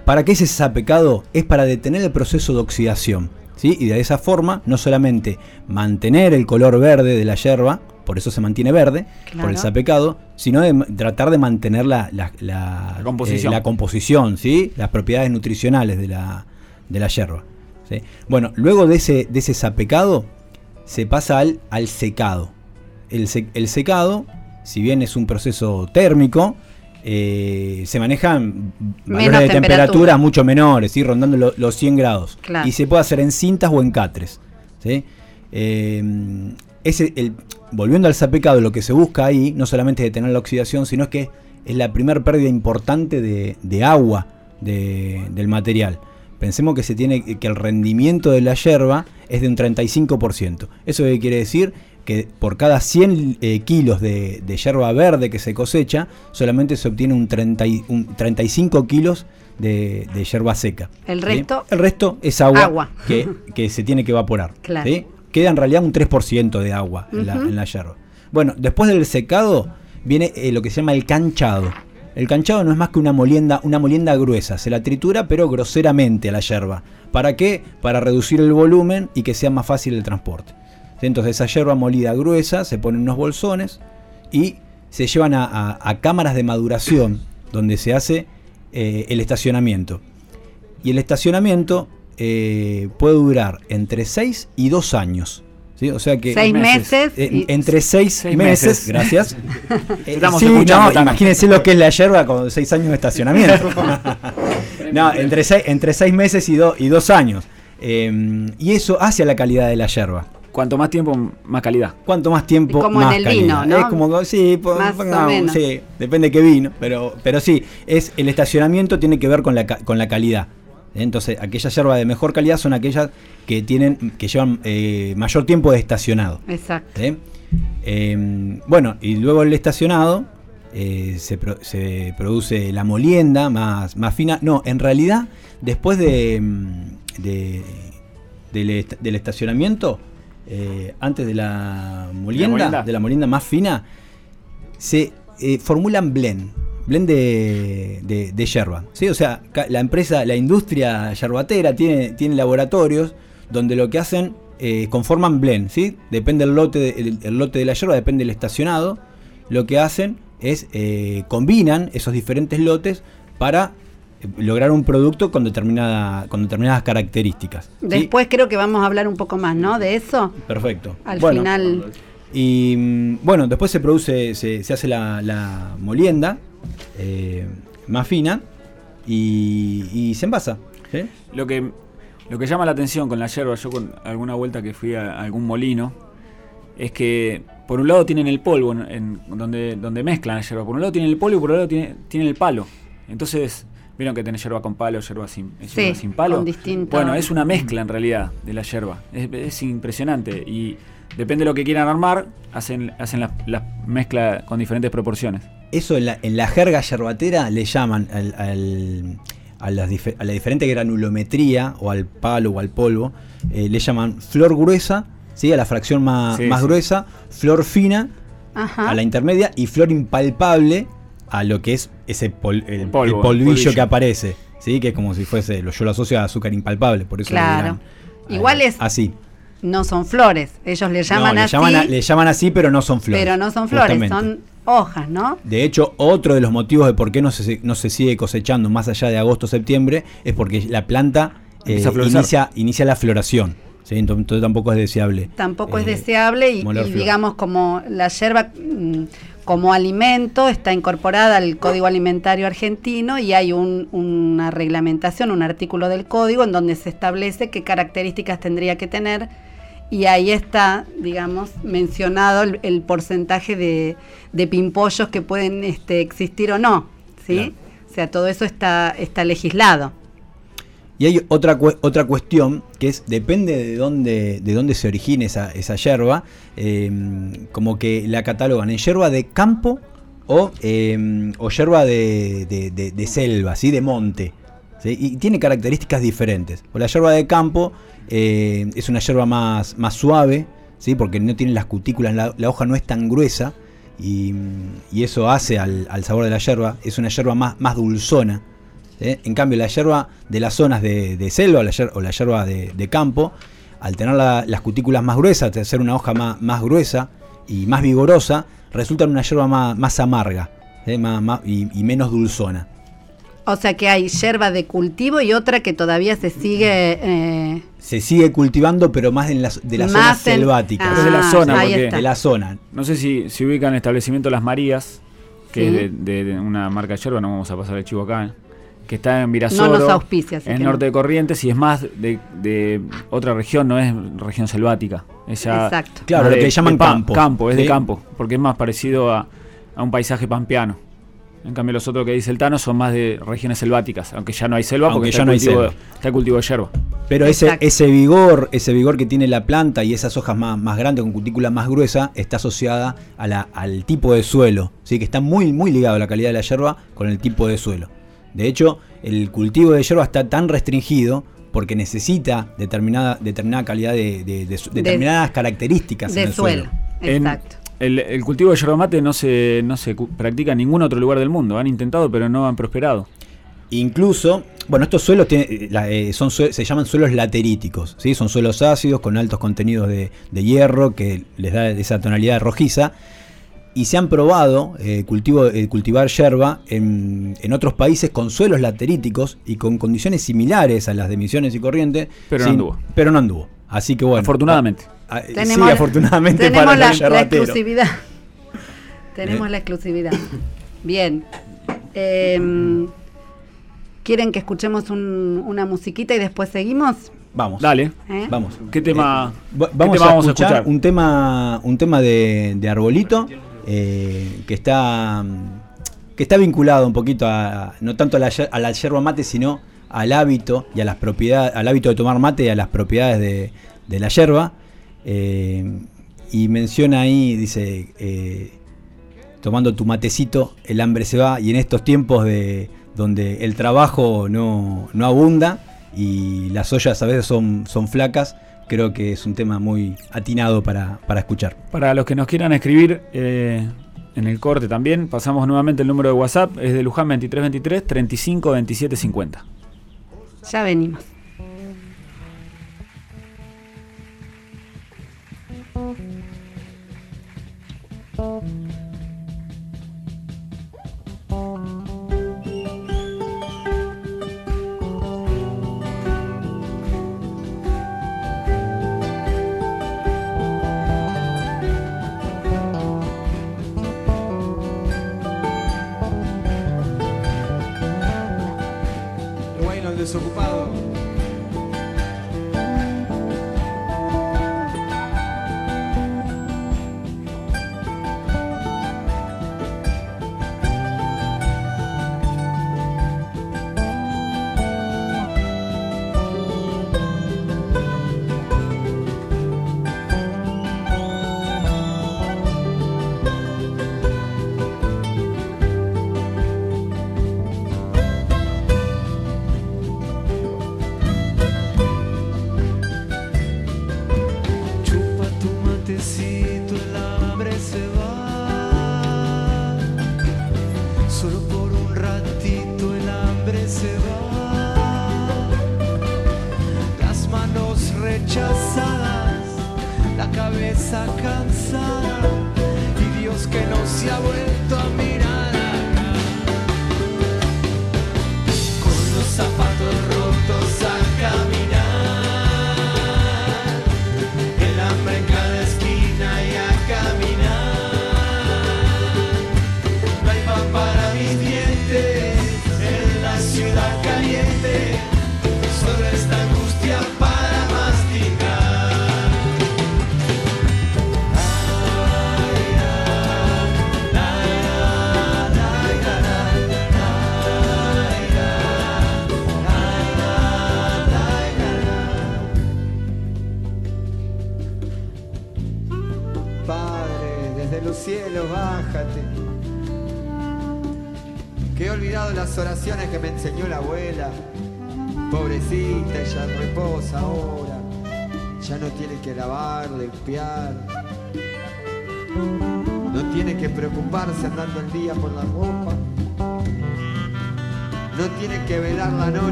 ¿para qué es ese sapecado? Es para detener el proceso de oxidación. ¿Sí? Y de esa forma, no solamente mantener el color verde de la yerba, por eso se mantiene verde, por el sapecado, sino de tratar de mantener la, la- la- La composición. eh, la composición, ¿sí? las propiedades nutricionales de la, de la yerba. ¿sí? Bueno, luego de ese, de ese sapecado, se pasa al, al secado. El, el secado, si bien es un proceso térmico, eh, se manejan valores Menos de temperatura temperatura. mucho menores, ¿sí? rondando lo- los 100 grados. Claro. Y se puede hacer en cintas o en catres. ¿sí? Eh, ese, el, volviendo al sapecado, lo que se busca ahí no solamente es detener la oxidación, sino que es la primer pérdida importante de, de agua de- del material. Pensemos que se tiene que el rendimiento de la yerba es de un 35%. ¿Eso qué quiere decir? Que por cada 100 eh, kilos de, de yerba verde que se cosecha, solamente se obtiene un, 30 y- un 35 kilos de, de yerba seca. El ¿sí? resto- El resto es agua, Agua. Que, que se tiene que evaporar. Claro. ¿sí? Queda en realidad un 3% de agua en, la, en la yerba. Bueno, después del secado viene eh, lo que se llama el canchado. El canchado no es más que una molienda, una molienda gruesa. Se la tritura pero groseramente a la yerba. ¿Para qué? Para reducir el volumen y que sea más fácil el transporte. Entonces esa yerba molida gruesa se pone en unos bolsones y se llevan a, a- a cámaras de maduración donde se hace eh, el estacionamiento. Y el estacionamiento eh, puede durar entre 6 y 2 años. ¿sí? O sea que Seis meses. meses. eh, entre 6 Seis meses, meses. gracias. Estamos sí, escuchando, no, imagínense lo que es la yerba con 6 años de estacionamiento. no, entre 6 entre seis meses y 2 y dos años. Eh, y eso hace a la calidad de la yerba. Cuanto más tiempo, más calidad. Cuanto más tiempo, Como en más el calidad. vino, ¿no? Es como, sí, Más o menos. sí, depende de qué vino, pero, pero sí, es el estacionamiento tiene que ver con la, con la calidad. Entonces, aquellas yerbas de mejor calidad son aquellas que tienen, que llevan eh, mayor tiempo de estacionado. Exacto. ¿sí? Eh, bueno, y luego el estacionado eh, se, pro- se produce la molienda más, más fina. No, en realidad, después de, mm, de- del, est- del estacionamiento, eh, antes de la molienda, molienda? de la molienda más fina, se eh, formulan blend. Blend de, de, de yerba. ¿sí? O sea, la empresa, la industria yerbatera tiene, tiene laboratorios donde lo que hacen eh, conforman blend. ¿sí? Depende del lote, de, el, el lote de la yerba, depende del estacionado. Lo que hacen es combinan esos diferentes lotes para lograr un producto con, determinada, con determinadas características. ¿sí? Después creo que vamos a hablar un poco más, ¿no? De eso. Perfecto. Al Bueno, final. Y mm, bueno, después se produce, se, se hace la, la molienda eh, más fina y, y se envasa. ¿sí? Lo que, lo que llama la atención con la yerba, yo con alguna vuelta que fui a algún molino, es que por un lado tienen el polvo, en, en- donde, donde mezclan la yerba, por un lado tienen el polvo y por otro lado tiene- tienen el palo. Entonces, vieron que tenés yerba con palo, yerba sin, Sí, yerba sin palo. con distinto- Bueno, es una mezcla en realidad de la yerba. Es, es impresionante y depende de lo que quieran armar, hacen, hacen la, la mezcla con diferentes proporciones. Eso en la, en la jerga yerbatera le llaman al- al- a, las dife- a la diferente granulometría o al palo o al polvo, eh, le llaman flor gruesa, ¿sí? a la fracción más, Sí, más sí. gruesa, flor fina Ajá. a la intermedia y flor impalpable a lo que es ese pol- el, Polvo, el polvillo, polvillo. que aparece, ¿sí? que es como si fuese, lo- yo lo asocio a azúcar impalpable, por eso Claro. dirán, Igual eh, es- así. No son flores. Ellos le llaman No, le, así. llaman a- le llaman así, pero no son flores. pero no son flores, justamente. son hojas, ¿no? De hecho, otro de los motivos de por qué no se, no se sigue cosechando más allá de agosto-septiembre es porque la planta eh, inicia, inicia la floración. ¿Sí? Entonces, tampoco es deseable. Tampoco es eh, deseable y, digamos como la yerba mm, como alimento está incorporada al Código Alimentario Argentino y hay un- una reglamentación, un artículo del código en donde se establece qué características tendría que tener y ahí está, digamos, mencionado el, el porcentaje de, de pimpollos que pueden este, existir o no, ¿sí? Claro. O sea, todo eso está, está legislado. Y hay otra, otra cuestión que es, depende de dónde, de dónde se origine esa, esa yerba, eh, como que la catalogan en yerba de campo o, eh, o yerba de, de- selva, ¿sí? de monte. Y tiene características diferentes. O la yerba de campo eh, es una yerba más, más suave, ¿sí? porque no tiene las cutículas, la, hoja no es tan gruesa. Y, eso hace al, al sabor de la yerba. Es una yerba más, más dulzona. ¿Eh? En cambio, la yerba de las zonas de, de selva o la, yer- o la yerba de, de campo, al tener la- las cutículas más gruesas, al ser una hoja más, más gruesa y más vigorosa, resulta una yerba más, más amarga ¿eh? Más- más- y, y menos dulzona. O sea que hay yerba de cultivo y otra que todavía se sigue... eh, Se sigue cultivando, pero más en las, de las zonas en- selváticas. Ah, de la zona, ahí porque está. de la zona. No sé si, si ubican el establecimiento Las Marías, que Sí. es de, de- de una marca de yerba, no vamos a pasar el chivo acá, que está en Virasoro, No nos auspicia, en que norte no. de Corrientes, y es más de, de otra región, no es región selvática. Es ya Exacto. Claro, lo que llaman campo. Campo, es Sí. de campo, porque es más parecido a, a un paisaje pampeano. En cambio, los otros que dice el Tano son más de regiones selváticas, aunque ya no hay selva, Aunque porque ya está, no el hay cultivo, selva. está el cultivo de yerba. Pero ese, Exacto. ese vigor, ese vigor que tiene la planta y esas hojas más, más grandes con cutícula más gruesa está asociada a la- al tipo de suelo, ¿sí? que está muy, muy ligado a la calidad de la yerba con el tipo de suelo. De hecho, el cultivo de yerba está tan restringido porque necesita determinada, determinada calidad de, de- de su- De- determinadas características en el suelo. suelo. En- Exacto. el, el cultivo de yerba mate no se, no se practica en ningún otro lugar del mundo. Han intentado, pero no han prosperado. Incluso, bueno, estos suelos tiene- la- eh, son, sue- se llaman suelos lateríticos, ¿sí? son suelos ácidos con altos contenidos de, de hierro que les da esa tonalidad rojiza. Y se han probado eh, cultivo, eh, cultivar yerba en, en otros países con suelos lateríticos y con condiciones similares a las de Misiones y Corrientes. Pero no anduvo. Pero no anduvo. Así que bueno. Afortunadamente. ah, Tenemos sí, afortunadamente tenemos para la, la exclusividad. tenemos Eh. la exclusividad. Bien. Em, ¿Quieren que escuchemos un- una musiquita y después seguimos? Vamos. Dale. ¿Eh? Vamos. ¿Qué tema, Va- qué Vamos, tema a, escuchar un tema, un tema de, de Arbolito eh, que está mm, que está vinculado un poquito a no tanto a la, yerba mate, sino al hábito y a las propiedades, al hábito de tomar mate y a las propiedades de, de la yerba. Eh, y menciona ahí, dice, eh, tomando tu matecito, el hambre se va. Y en estos tiempos de donde el trabajo no, no abunda y las ollas a veces son, son flacas, creo que es un tema muy atinado para, para escuchar. Para los que nos quieran escribir eh, en el corte también, pasamos nuevamente el número de WhatsApp, es de Luján 2323 35 27 50. Ya venimos.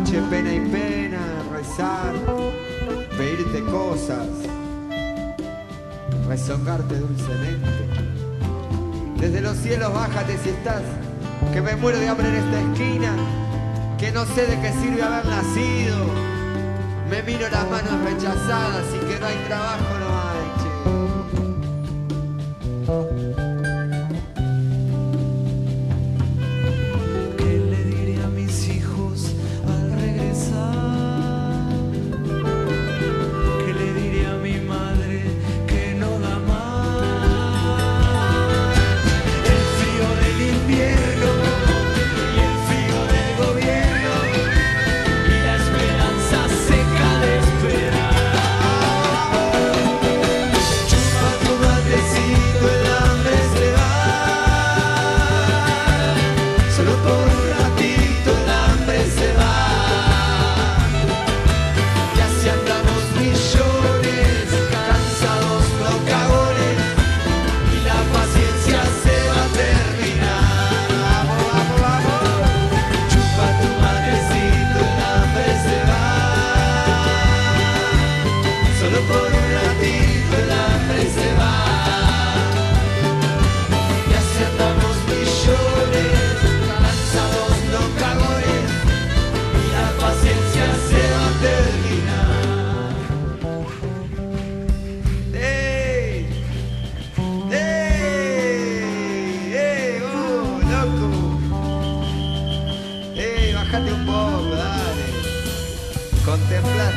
Noche pena y pena, rezar, pedirte cosas rezongarte dulcemente. Desde los cielos bájate si estás, que me muero de hambre en esta esquina, que no sé de qué sirve haber nacido. Me miro las manos rechazadas y que no hay trabajo,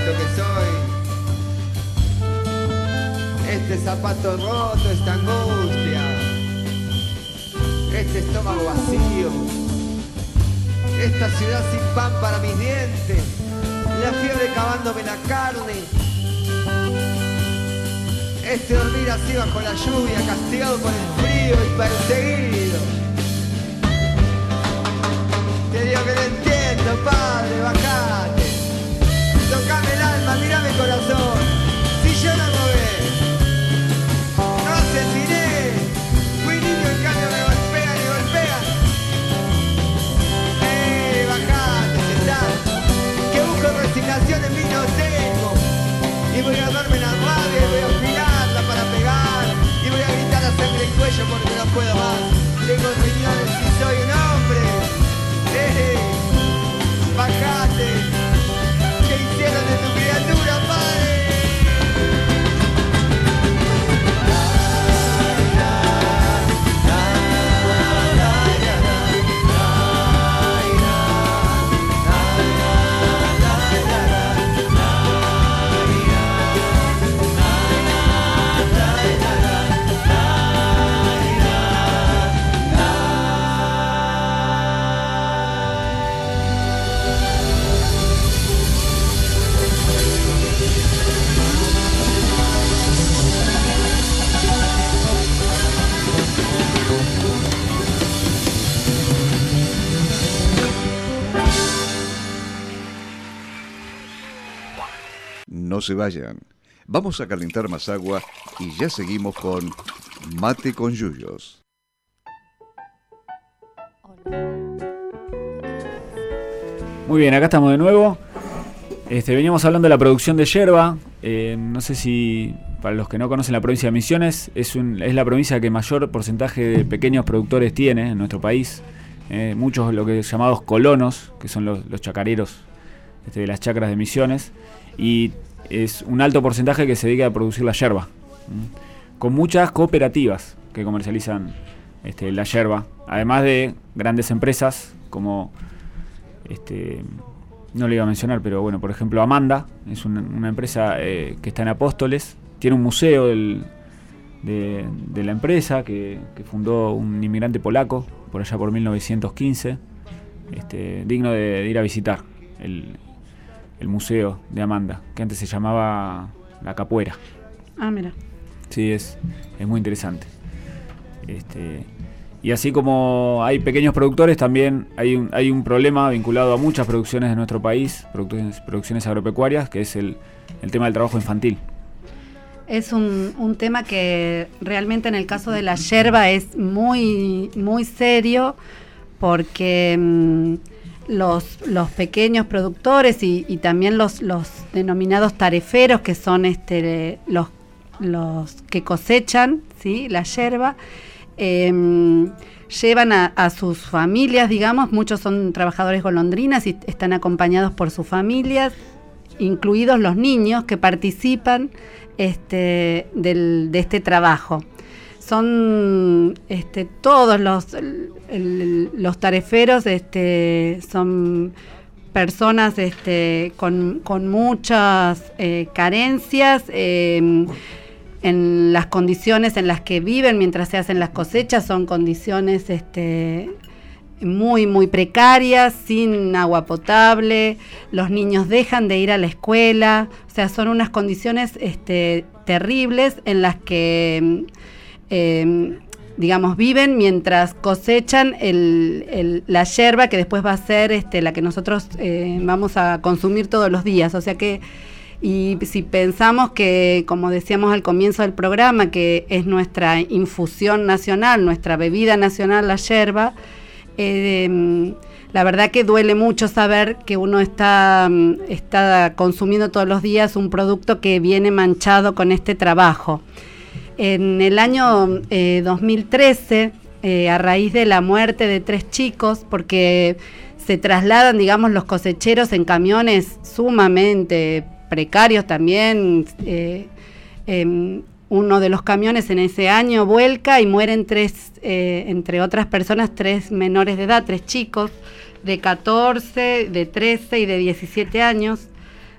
Lo que soy. Este zapato roto, esta angustia. Este estómago vacío. esta ciudad sin pan para mis dientes, la fiebre cavándome la carne, este dormir así bajo la lluvia, castigado por el frío y perseguido. Te digo que no entiendo, padre, bajate. Mirame el corazón. Se vayan. Vamos a calentar más agua y ya seguimos con Mate con Yuyos. Muy bien, acá estamos de nuevo. Este, veníamos hablando de la producción de yerba. Eh, no sé si para los que no conocen la provincia de Misiones, es, un- es la provincia que mayor porcentaje de pequeños productores tiene en nuestro país. Eh, muchos lo que llamados colonos, que son los, los chacareros este, de las chacras de Misiones. Y es un alto porcentaje que se dedica a producir la yerba. Con muchas cooperativas que comercializan este, la yerba. Además de grandes empresas como este, no le iba a mencionar, pero bueno, por ejemplo, Amanda es una, empresa eh, que está en Apóstoles, tiene un museo de, la empresa que, que fundó un inmigrante polaco por allá por 1915, este, digno de, de ir a visitar el, el museo de Amanda, que antes se llamaba La Capuera. Ah, mira. Sí, es, es muy interesante. Este, y así como hay pequeños productores, también hay un, hay un problema vinculado a muchas producciones de nuestro país, producciones, producciones agropecuarias, que es el, el tema del trabajo infantil. Es un, un tema que realmente en el caso de la yerba es muy, muy serio porque mm, los, los pequeños productores y, y también los, los denominados tareferos, que son este, los, los que cosechan ¿sí? la yerba, em, llevan a, a sus familias, digamos, muchos son trabajadores golondrinas y están acompañados por sus familias, incluidos los niños que participan este, del- de este trabajo. Son este, todos los, los tareferos este, son personas este, con, con muchas eh, carencias eh, en las condiciones en las que viven mientras se hacen las cosechas son condiciones este, muy, muy precarias, sin agua potable, los niños dejan de ir a la escuela, o sea, son unas condiciones este, terribles en las que, eh, digamos, viven mientras cosechan la yerba que después va a ser este, la que nosotros eh, vamos a consumir todos los días, o sea que... Y si pensamos que, como decíamos al comienzo del programa, que es nuestra infusión nacional, nuestra bebida nacional, la yerba, mm, la verdad que duele mucho saber que uno está, mm, está consumiendo todos los días un producto que viene manchado con este trabajo. En el año eh, 2013, eh, a raíz de la muerte de tres chicos, porque se trasladan, digamos, los cosecheros en camiones sumamente precarios también. eh, em, uno de los camiones en ese año vuelca y mueren tres, eh, entre otras personas, tres menores de edad, tres chicos de 14, de 13 y de 17 años,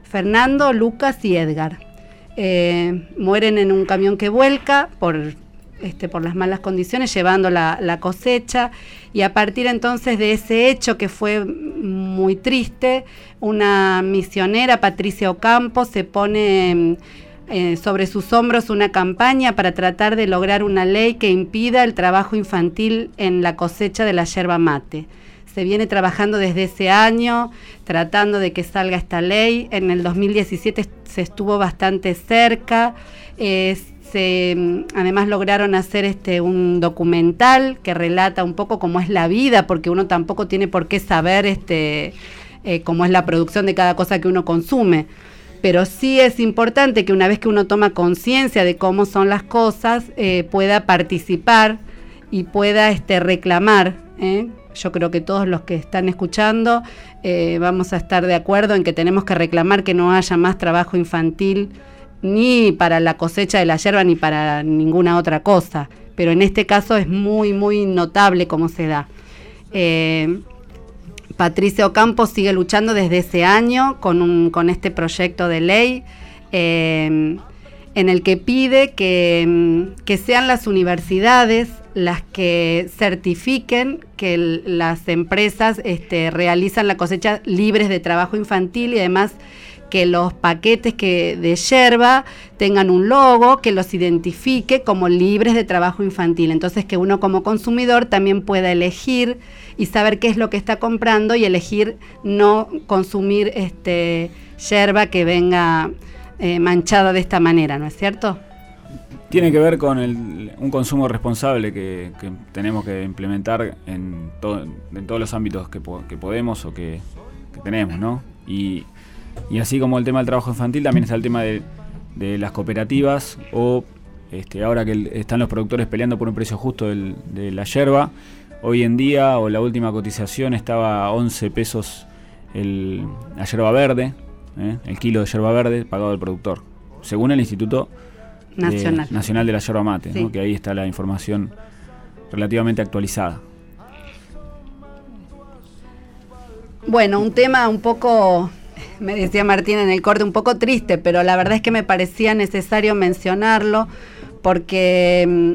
Fernando, Lucas y Edgar. Eh, mueren en un camión que vuelca por, este, por las malas condiciones, llevando la, la cosecha. Y a partir entonces de ese hecho que fue muy triste, una misionera, Patricia Ocampo, se pone eh, sobre sus hombros una campaña para tratar de lograr una ley que impida el trabajo infantil en la cosecha de la yerba mate. Se viene trabajando desde ese año, tratando de que salga esta ley. En el 2017 se estuvo bastante cerca. Eh, se, mm, además lograron hacer este un documental que relata un poco cómo es la vida, porque uno tampoco tiene por qué saber este, eh, cómo es la producción de cada cosa que uno consume pero sí es importante que una vez que uno toma conciencia de cómo son las cosas, eh, pueda participar y pueda este, reclamar. Yo creo que todos los que están escuchando eh, vamos a estar de acuerdo en que tenemos que reclamar que no haya más trabajo infantil ni para la cosecha de la hierba ni para ninguna otra cosa. Pero en este caso es muy, muy notable cómo se da. Patricia Ocampo sigue luchando desde ese año con, con este proyecto de ley eh, en el que pide que, que, sean las universidades las que certifiquen que las empresas este, realizan la cosecha libres de trabajo infantil y además que los paquetes que de yerba tengan un logo que los identifique como libres de trabajo infantil. Entonces que uno como consumidor también pueda elegir y saber qué es lo que está comprando y elegir no consumir este yerba que venga eh, manchada de esta manera, ¿no es cierto? Tiene que ver con el, un consumo responsable que, tenemos que implementar en, en todos los ámbitos que, podemos o que, tenemos, ¿no? Y, así como el tema del trabajo infantil, también está el tema de, las cooperativas o este, ahora que están los productores peleando por un precio justo de la yerba, Hoy en día, o la última cotización, estaba a 11 pesos la yerba verde, ¿eh? el kilo de yerba verde pagado al productor, según el Instituto Nacional, de, Nacional de la Yerba Mate, sí. ¿no? que ahí está la información relativamente actualizada. Bueno, un tema un poco, me decía Martín en el corte, un poco triste, pero la verdad es que me parecía necesario mencionarlo porque mm,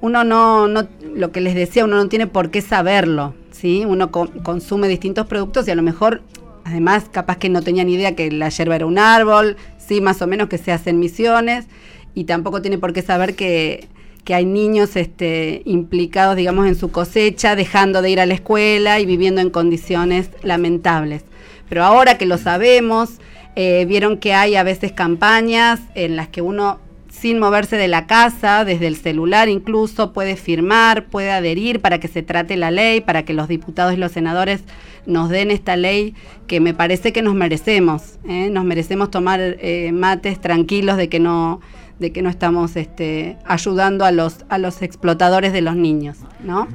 uno no, no lo que les decía, uno no tiene por qué saberlo, ¿sí? Uno co consume distintos productos y a lo mejor, además, capaz que no tenía ni idea que la yerba era un árbol, sí, más o menos que se hacen misiones, y tampoco tiene por qué saber que, que hay niños este, implicados, digamos, en su cosecha, dejando de ir a la escuela y viviendo en condiciones lamentables. Pero ahora que lo sabemos, eh, vieron que hay a veces campañas en las que uno sin moverse de la casa, desde el celular incluso, puede firmar, puede adherir para que se trate la ley, para que los diputados y los senadores nos den esta ley que me parece que nos merecemos. ¿eh? Nos merecemos tomar eh, mates tranquilos de que no de que no estamos este, ayudando a los a los explotadores de los niños, ¿no?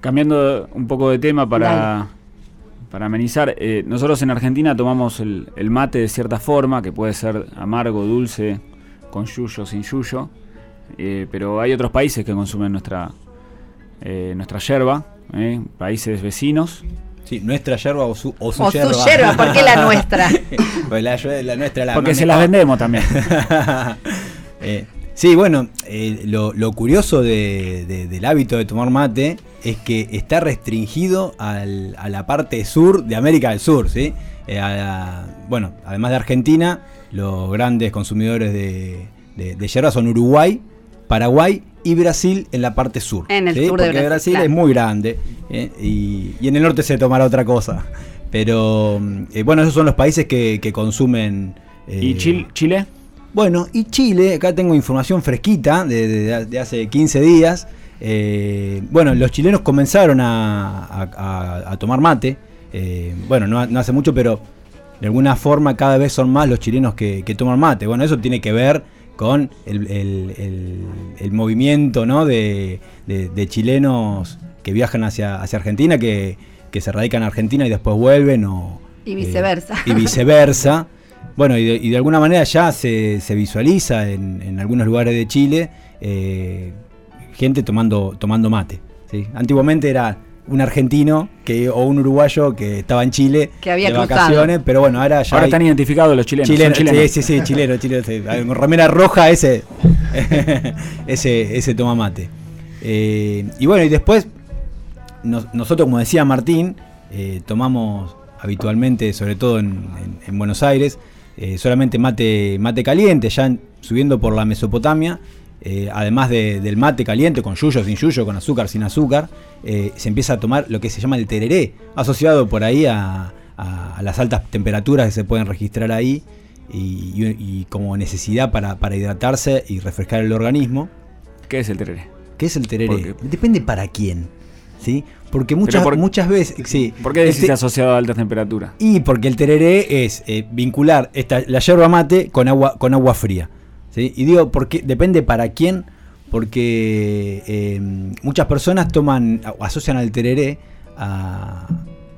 Cambiando un poco de tema para, para amenizar, eh, nosotros en Argentina tomamos el, el mate de cierta forma, que puede ser amargo, dulce, con yuyo, sin yuyo. Eh, pero hay otros países que consumen nuestra, eh, nuestra yerba, eh, países vecinos. Sí, nuestra yerba o su, o su o yerba. Su yerba, ¿por qué la nuestra? pues la, la, nuestra la Porque se las vendemos también. Eh, sí, bueno, lo, lo, curioso de, de, del hábito de tomar mate es que está restringido al, a la parte sur de América del Sur, ¿sí? A, bueno, además de Argentina, los grandes consumidores de, de, de, yerba son Uruguay, Paraguay y Brasil en la parte sur. En el ¿sí? sur Porque Brasil, Brasil claro. es muy grande ¿eh? y, y, en el norte se tomará otra cosa. Pero eh, bueno, esos son los países que, que consumen. Eh, ¿Y Chile? Chile? Bueno, y Chile, acá tengo información fresquita de, de, de hace 15 días. Eh, bueno, los chilenos comenzaron a, a, a tomar mate. bueno, no, no hace mucho, pero de alguna forma cada vez son más los chilenos que, que toman mate. Bueno, eso tiene que ver con el, el, el, el movimiento ¿no? de, de, de, chilenos que viajan hacia, hacia Argentina, que, que, se radican en Argentina y después vuelven. O, y viceversa. Eh, y viceversa. bueno, y de, y de, alguna manera ya se, se visualiza en, en, algunos lugares de Chile eh, gente tomando, tomando mate. ¿sí? Antiguamente era un argentino que, o un uruguayo que estaba en Chile que había de vacaciones, cruzado. pero bueno, ahora ya. Ahora hay... están identificados los chilenos. Chilenos, chilenos. Sí, sí, sí, chileno, chileno. Sí. Remera roja ese ese, ese toma mate. Eh, y bueno, y después, nos- nosotros, como decía Martín, eh, tomamos habitualmente, sobre todo en, en- en Buenos Aires, eh, solamente mate, mate caliente, ya en- subiendo por la Mesopotamia, eh, además de- del mate caliente, con yuyo, sin yuyo, con azúcar, sin azúcar, eh, se empieza a tomar lo que se llama el tereré, asociado por ahí a, a- a las altas temperaturas que se pueden registrar ahí y, y- y como necesidad para, para hidratarse y refrescar el organismo. ¿Qué es el tereré? ¿Qué es el tereré? Depende para quién. ¿sí? Porque muchas, por- muchas veces. Sí, ¿Por qué decís Este- asociado a altas temperaturas? y porque el tereré es eh, vincular esta, la yerba mate con agua, con agua fría. ¿Sí? Y digo, porque depende para quién, porque eh, muchas personas toman, asocian al tereré a-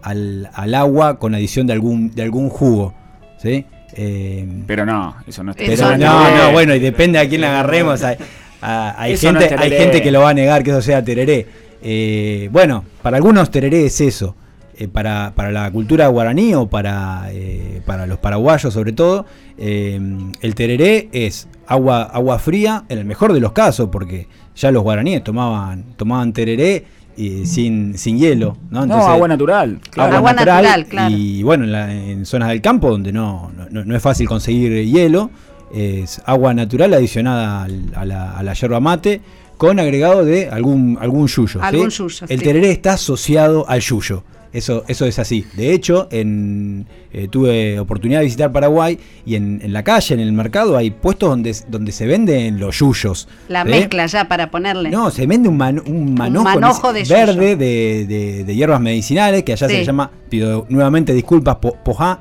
al, al agua con adición de algún, de algún jugo. ¿sí? Eh, Pero no, eso no es pero Eso no, no. no, bueno, y depende a quién la agarremos. Hay, a- hay no gente, hay gente que lo va a negar que eso sea tereré. Eh, bueno, para algunos tereré es eso. Eh, para, para la cultura guaraní o para, eh, para los paraguayos sobre todo, eh, el tereré es agua, agua fría, en el mejor de los casos, porque ya los guaraníes tomaban, tomaban tereré eh, sin, sin hielo. No, No, agua natural. claro. Agua natural, claro. Y bueno, en, la- en zonas del campo donde no, no, no es fácil conseguir hielo, es agua natural adicionada al- a, la, a la yerba mate con agregado de algún, algún yuyo. ¿sí? Algún yuyo, El sí. tereré está asociado al yuyo. Eso, eso es así. De hecho, en, eh, tuve oportunidad de visitar Paraguay y en, en la calle, en el mercado, hay puestos donde, donde se venden los yuyos. La ¿sí? mezcla ya para ponerle. No, se vende un, man- un manojo, de verde de, de- de hierbas medicinales, que allá se Sí. llama, pido nuevamente disculpas, po- pojá.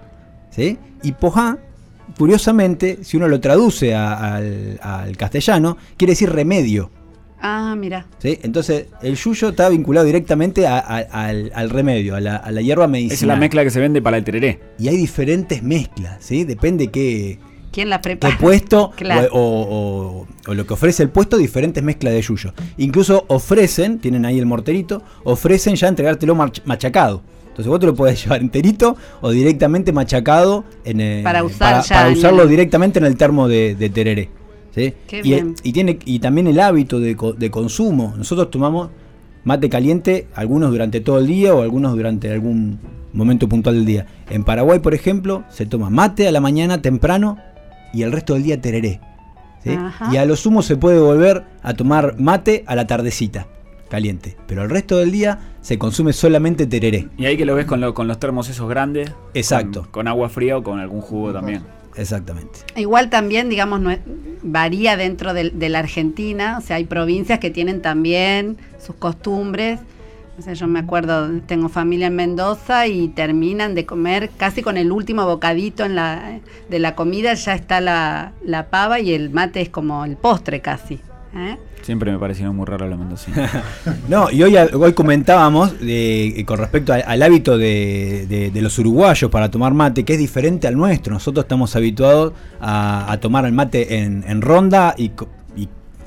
¿sí? Y pojá, curiosamente, si uno lo traduce a- al, al castellano, quiere decir remedio. Ah, mira. ¿sí? Entonces, el yuyo está vinculado directamente a- a- al, al remedio, a la, a la hierba medicinal. Esa es la mezcla que se vende para el tereré. Y hay diferentes mezclas, ¿sí? Depende qué, ¿Quién la qué prepara? puesto Claro. o, o- o- o lo que ofrece el puesto, diferentes mezclas de yuyo. Incluso ofrecen, tienen ahí el morterito, ofrecen ya entregártelo machacado. Entonces vos te lo podés llevar enterito o directamente machacado en el- Para usar para, ya para en usarlo el- directamente en el termo de, de tereré. Y, y tiene, y también el hábito de, co- de consumo. Nosotros tomamos mate caliente, algunos durante todo el día o algunos durante algún momento puntual del día. En Paraguay, por ejemplo, se toma mate a la mañana temprano y el resto del día tereré. Y a lo sumo se puede volver a tomar mate a la tardecita, caliente. Pero el resto del día se consume solamente tereré. Y ahí que lo ves con, lo- con los termos esos grandes. Exacto. Con, con agua fría o con algún jugo también. Exactamente. Igual también, digamos, varía dentro de, la Argentina. O sea, hay provincias que tienen también sus costumbres. O sea, yo me acuerdo, tengo familia en Mendoza y terminan de comer casi con el último bocadito de la comida, ya está la pava y el mate es como el postre casi. ¿Eh? Siempre me parecieron muy raros los mendocinos. No, y hoy, hoy comentábamos de- eh, con respecto al, hábito de, de- los uruguayos para tomar mate, que es diferente al nuestro. Nosotros estamos habituados a, tomar el mate en, en ronda y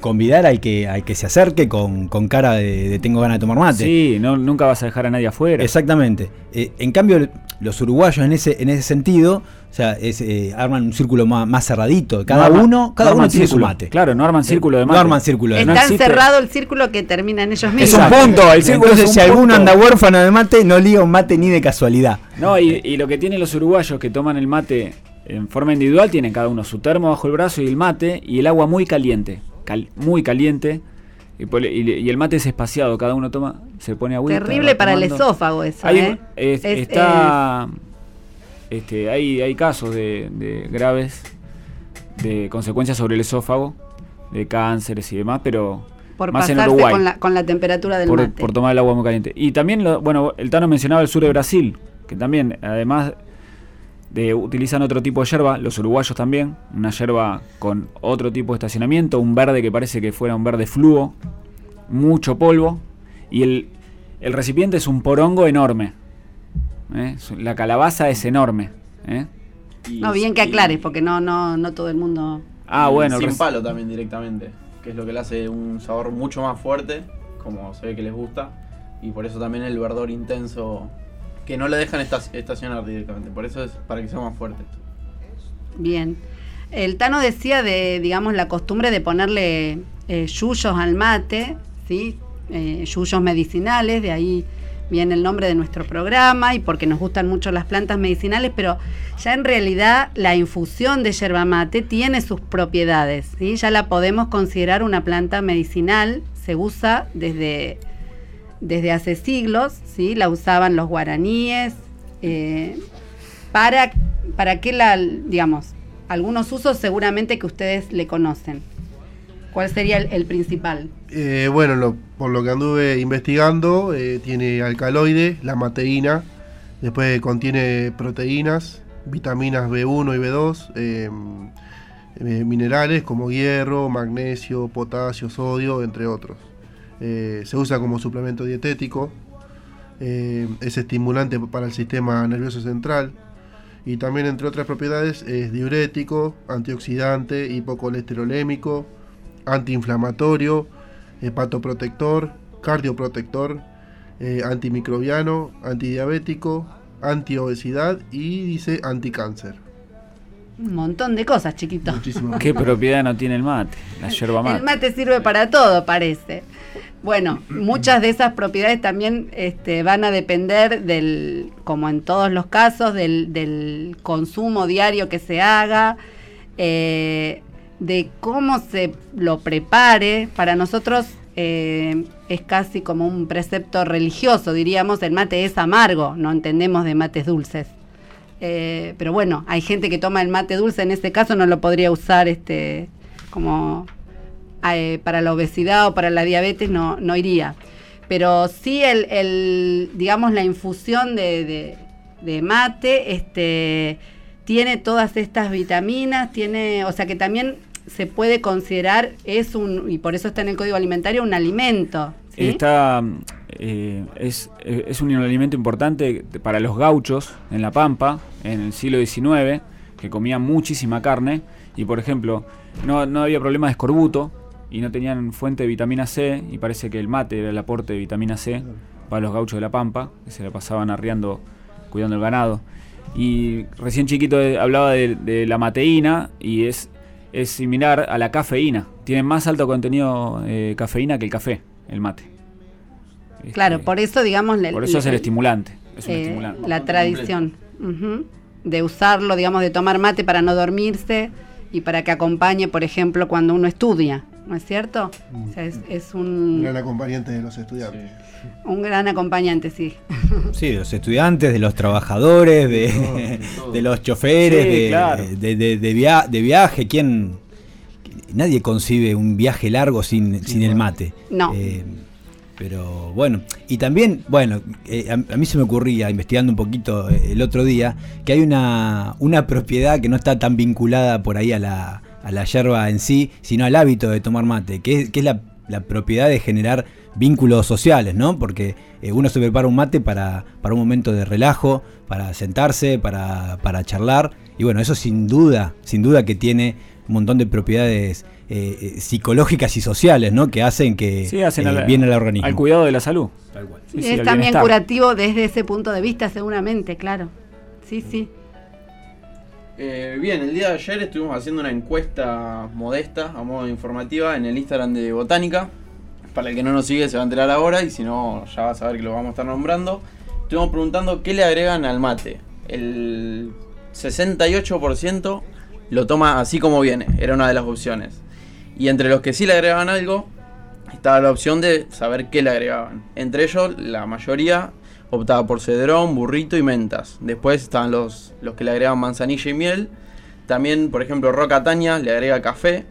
convidar al que, al que se acerque con, con cara de, de tengo ganas de tomar mate. sí, no, nunca vas a dejar a nadie afuera. Exactamente. Eh, en cambio, los uruguayos en ese, en ese sentido, o sea, es, eh, arman un círculo más, más cerradito. Cada No arman- uno, cada no uno arman tiene su círculo. mate. Claro, no arman círculo de No mate. arman círculo de Eh, no es tan existe- cerrado el círculo que termina en ellos Es mismos. un punto, el círculo Entonces, es un si alguno anda huérfano de mate, no liga un mate ni de casualidad. No, y, y lo que tienen los uruguayos que toman el mate en forma individual, tienen cada uno su termo bajo el brazo y el mate, y el agua muy caliente, cal- muy caliente, y, por- y- el mate es espaciado, cada uno toma, se pone agüita. Terrible para el esófago eso, Hay- ¿eh? es- Es- está, este, hay, hay casos de, de graves de consecuencias sobre el esófago, de cánceres y demás, pero por más en Uruguay con la, con la temperatura del por, mate. por tomar el agua muy caliente. Y también, lo- bueno, el Tano mencionaba el sur de Brasil, que también, además de utilizan otro tipo de yerba, los uruguayos también, una yerba con otro tipo de estacionamiento, un verde que parece que fuera un verde fluo, mucho polvo, y el, el recipiente es un porongo enorme. ¿eh? La calabaza es enorme. ¿eh? No, bien que aclares, porque no, no, no todo el mundo. Ah, bueno, Sin palo también directamente, que es lo que le hace un sabor mucho más fuerte, como se ve que les gusta, y por eso también el verdor intenso, que no le dejan esta- estacionar directamente, por eso es para que sea más fuerte. Bien. El Tano decía de, digamos, la costumbre de ponerle eh, yuyos al mate, ¿sí? Eh, yuyos medicinales, de ahí viene el nombre de nuestro programa y porque nos gustan mucho las plantas medicinales, pero ya en realidad la infusión de yerba mate tiene sus propiedades, ¿sí? Ya la podemos considerar una planta medicinal, se usa desde, desde hace siglos, ¿sí? La usaban los guaraníes, eh, para, para que la, digamos, algunos usos seguramente que ustedes le conocen. ¿Cuál sería el, principal? Eh, bueno, lo- por lo que anduve investigando, eh, tiene alcaloide, la mateína, después contiene proteínas, vitaminas B1 y B2, eh, eh, minerales como hierro, magnesio, potasio, sodio, entre otros. Eh, se usa como suplemento dietético, eh, es estimulante para el sistema nervioso central y también entre otras propiedades es diurético, antioxidante, hipocolesterolémico, antiinflamatorio, hepatoprotector, cardioprotector, eh, antimicrobiano, antidiabético, antiobesidad y dice anticáncer. Un montón de cosas, chiquito. Muchísimas ¿Qué propiedad no tiene el mate? La yerba mate. El mate sirve para todo, parece. Bueno, muchas de esas propiedades también este, van a depender del, como en todos los casos, del, del consumo diario que se haga, eh, de cómo se lo prepare. Para nosotros eh, es casi como un precepto religioso, diríamos, el mate es amargo, no entendemos de mates dulces. Eh, pero bueno, hay gente que toma el mate dulce, en este caso no lo podría usar este como eh, para la obesidad o para la diabetes, no, no iría. Pero sí el, el, digamos, la infusión de, de- mate, este, tiene todas estas vitaminas, tiene, o sea que también se puede considerar, es un, y por eso está en el código alimentario, un alimento. ¿sí? Eh, es, eh, es un alimento importante para los gauchos en La Pampa, en el siglo XIX, que comían muchísima carne y, por ejemplo, no, no había problema de escorbuto y no tenían fuente de vitamina C y parece que el mate era el aporte de vitamina C para los gauchos de La Pampa, que se la pasaban arriando, cuidando el ganado. Y recién chiquito eh, hablaba de, de la mateína y es, es similar a la cafeína. Tiene más alto contenido de cafeína que el café, el mate. Claro, por eso, digamos, le- Por eso es el estimulante. Es un eh, estimulante. la tradición de usarlo, digamos, de tomar mate para no dormirse y para que acompañe, por ejemplo, cuando uno estudia, ¿no es cierto? O sea, es, es Un un, gran acompañante de los estudiantes. un gran acompañante, sí. Sí, de los estudiantes, de los trabajadores, de, de los choferes, Sí, de, claro. de, de- de via- de viaje. ¿Quién? Nadie concibe un viaje largo sin, sin el mate. No. Eh, pero bueno, y también, bueno, eh, a, a mí se me ocurría, investigando un poquito eh, el otro día, que hay una, una propiedad que no está tan vinculada por ahí a la, a la yerba en sí, sino al hábito de tomar mate, que es, que es la, la propiedad de generar vínculos sociales, ¿no? Porque eh, uno se prepara un mate para, para un momento de relajo, para sentarse, para, para charlar, y bueno, eso sin duda, sin duda que tiene un montón de propiedades eh, eh, psicológicas y sociales, ¿no? Que hacen que Sí, hacen eh, al, bien al organismo. al cuidado de la salud. Sí, sí, es también bienestar. curativo desde ese punto de vista, seguramente, claro. Sí, sí. Eh, bien, el día de ayer estuvimos haciendo una encuesta modesta, a modo informativa, en el Instagram de Botánica. Para el que no nos sigue se va a enterar ahora y si no ya va a saber que lo vamos a estar nombrando. Estuvimos preguntando qué le agregan al mate. El 68% lo toma así como viene, era una de las opciones. Y entre los que sí le agregaban algo, estaba la opción de saber qué le agregaban. Entre ellos, la mayoría optaba por cedrón, burrito y mentas. Después estaban los, los que le agregaban manzanilla y miel. También, por ejemplo, Roca Taña le agrega café.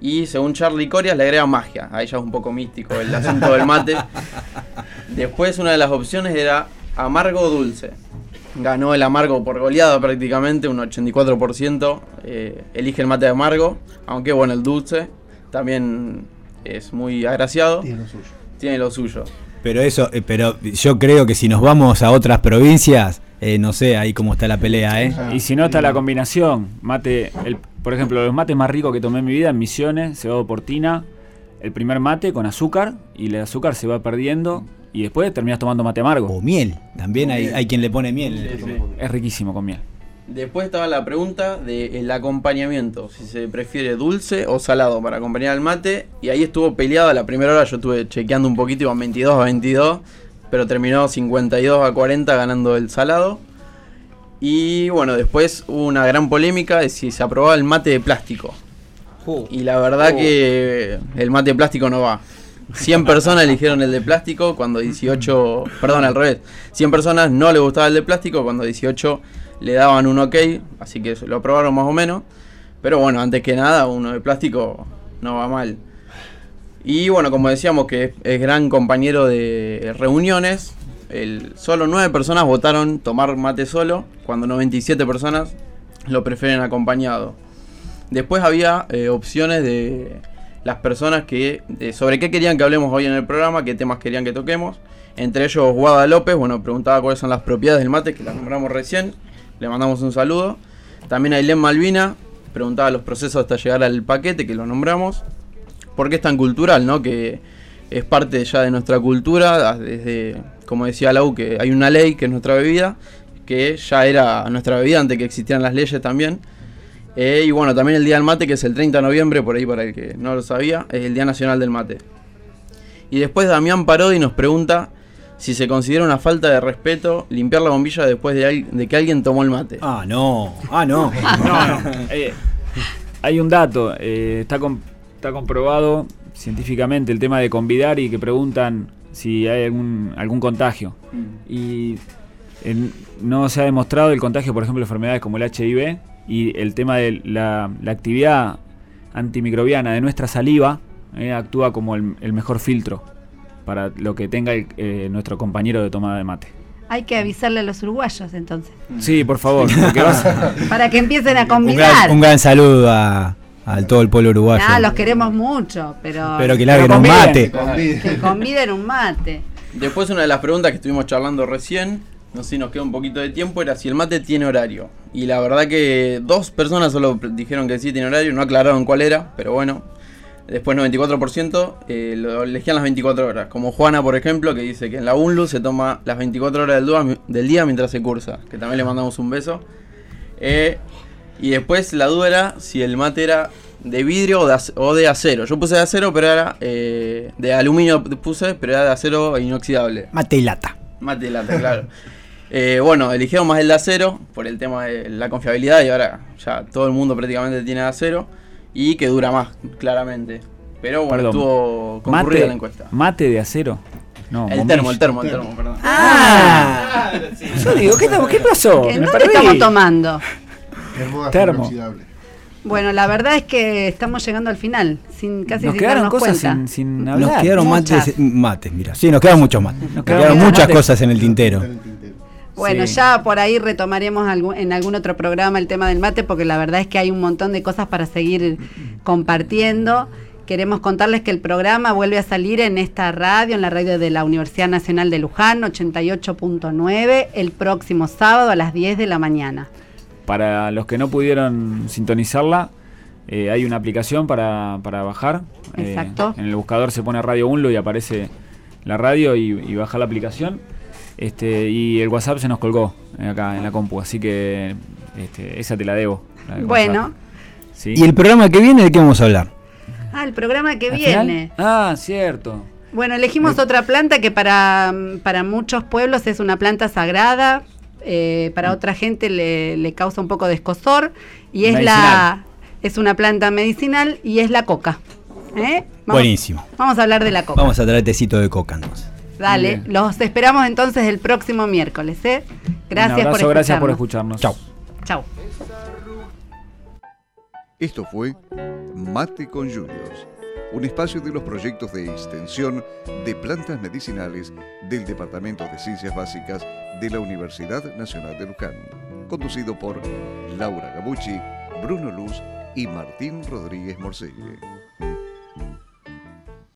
Y según Charlie Corias le agrega magia. Ahí ya es un poco místico el asunto del mate. Después una de las opciones era amargo o dulce. Ganó el amargo por goleada prácticamente, un 84% eh, elige el mate amargo, aunque bueno, el dulce también es muy agraciado. Tiene lo suyo. Tiene lo suyo. Pero eso, eh, pero yo creo que si nos vamos a otras provincias, eh, no sé ahí cómo está la pelea, ¿eh? Y si no está la combinación, mate, el, por ejemplo, los mates más ricos que tomé en mi vida en Misiones, cebado portina, el primer mate con azúcar y el azúcar se va perdiendo y después terminas tomando mate amargo. O miel, también hay, hay quien le pone miel. Es riquísimo con miel. Después estaba la pregunta del acompañamiento, si se prefiere dulce o salado para acompañar al mate. Y ahí estuvo peleada la primera hora, yo estuve chequeando un poquito, iban 22 a 22, pero terminó 52 a 40 ganando el salado. Y bueno, después hubo una gran polémica de si se aprobaba el mate de plástico. Y la verdad que el mate de plástico no va. 100 personas eligieron el de plástico cuando 18, perdón, al revés. 100 personas no le gustaba el de plástico cuando 18 le daban un ok, así que lo aprobaron más o menos. Pero bueno, antes que nada, uno de plástico no va mal. Y bueno, como decíamos que es, gran compañero de reuniones, el, solo 9 personas votaron tomar mate solo, cuando 97 personas lo prefieren acompañado. Después había eh, opciones de las personas que sobre qué querían que hablemos hoy en el programa, qué temas querían que toquemos. Entre ellos Guada López, bueno, preguntaba cuáles son las propiedades del mate, que las nombramos recién. Le mandamos un saludo. También Ailén Malvina preguntaba los procesos hasta llegar al paquete, que lo nombramos. ¿Por qué es tan cultural, no? Que es parte ya de nuestra cultura, desde, como decía Lau, que hay una ley que es nuestra bebida, que ya era nuestra bebida antes que existieran las leyes también. Eh, y bueno, también el Día del Mate, que es el 30 de noviembre, por ahí para el que no lo sabía, es el Día Nacional del Mate. Y después Damián Parodi nos pregunta si se considera una falta de respeto limpiar la bombilla después de, al- de que alguien tomó el mate. Ah, no. Ah, no. No, no. Eh, hay un dato, eh, está, está comprobado científicamente el tema de convidar y que preguntan si hay algún, algún contagio. Y en- no se ha demostrado el contagio, por ejemplo, de enfermedades como el HIV y el tema de la, la actividad antimicrobiana de nuestra saliva eh, actúa como el, el mejor filtro para lo que tenga el- eh, nuestro compañero de tomada de mate. Hay que avisarle a los uruguayos entonces. Sí, por favor, vas, Para que empiecen a Un convidar. gran, un gran saludo a, a todo el pueblo uruguayo. Ah, los queremos mucho, pero, Pero que larguen un mate. que conviden un mate. Después una de las preguntas que estuvimos charlando recién, no sé si nos queda un poquito de tiempo, era si el mate tiene horario. Y la verdad que dos personas solo dijeron que sí tiene horario, no aclararon cuál era, pero bueno. Después 94% eh, lo elegían las 24 horas. Como Juana, por ejemplo, que dice que en la UNLU se toma las 24 horas del, día mientras se cursa. Que también le mandamos un beso. Eh, y después la duda era si el mate era de vidrio o de, ac- o de acero. Yo puse de acero, pero era eh, de aluminio puse, pero era de acero inoxidable. Mate y lata. Mate y lata, claro. Eh, bueno, eligieron más el de acero por el tema de la confiabilidad y ahora ya todo el mundo prácticamente tiene de acero y que dura más, claramente. Pero bueno, Perdón. estuvo concurrida mate, la encuesta. mate de acero. No, El termo, el termo, el termo, perdón. Ah, Yo digo, ¿qué, qué pasó? ¿en Me dónde perdí. estamos tomando? Termo. Bueno, la verdad es que estamos llegando al final, sin casi Nos sin quedaron darnos cosas cuenta. sin, sin hablar. Nos quedaron Muchas. mates, mates, mira. Sí, nos quedan muchos mates. Nos quedaron quedaron muchas mates. cosas en el tintero. Bueno, Sí. ya por ahí retomaremos en algún otro programa el tema del mate, porque la verdad es que hay un montón de cosas para seguir compartiendo. Queremos contarles que el programa vuelve a salir en esta radio, en la radio de la Universidad Nacional de Luján, 88.9, el próximo sábado a las 10 de la mañana. Para los que no pudieron sintonizarla, eh, hay una aplicación para, para bajar. Eh, Exacto. en el buscador se pone Radio Unlo y aparece la radio y, y baja la aplicación. Este, y el WhatsApp se nos colgó eh, acá en la compu, así que este, esa te la debo. la Bueno. ¿Y el programa que viene de qué vamos a hablar? Ah, el programa que viene. Ah, cierto. Bueno, elegimos otra planta que para, para muchos pueblos es una planta sagrada, eh, para otra gente le, le causa un poco de escosor y es la es una planta medicinal y es la coca. ¿Eh? Vamos, Buenísimo. vamos a hablar de la coca. Vamos a traer tecito de coca entonces. Dale, los esperamos entonces el próximo miércoles. ¿eh? Gracias Un abrazo, por gracias por escucharnos. escucharnos. Chau. Chau. Esto fue Mate con Juniors, un espacio de los proyectos de extensión de plantas medicinales del Departamento de Ciencias Básicas de la Universidad Nacional de Luján, conducido por Laura Gabucci, Bruno Luz y Martín Rodríguez Morcelle.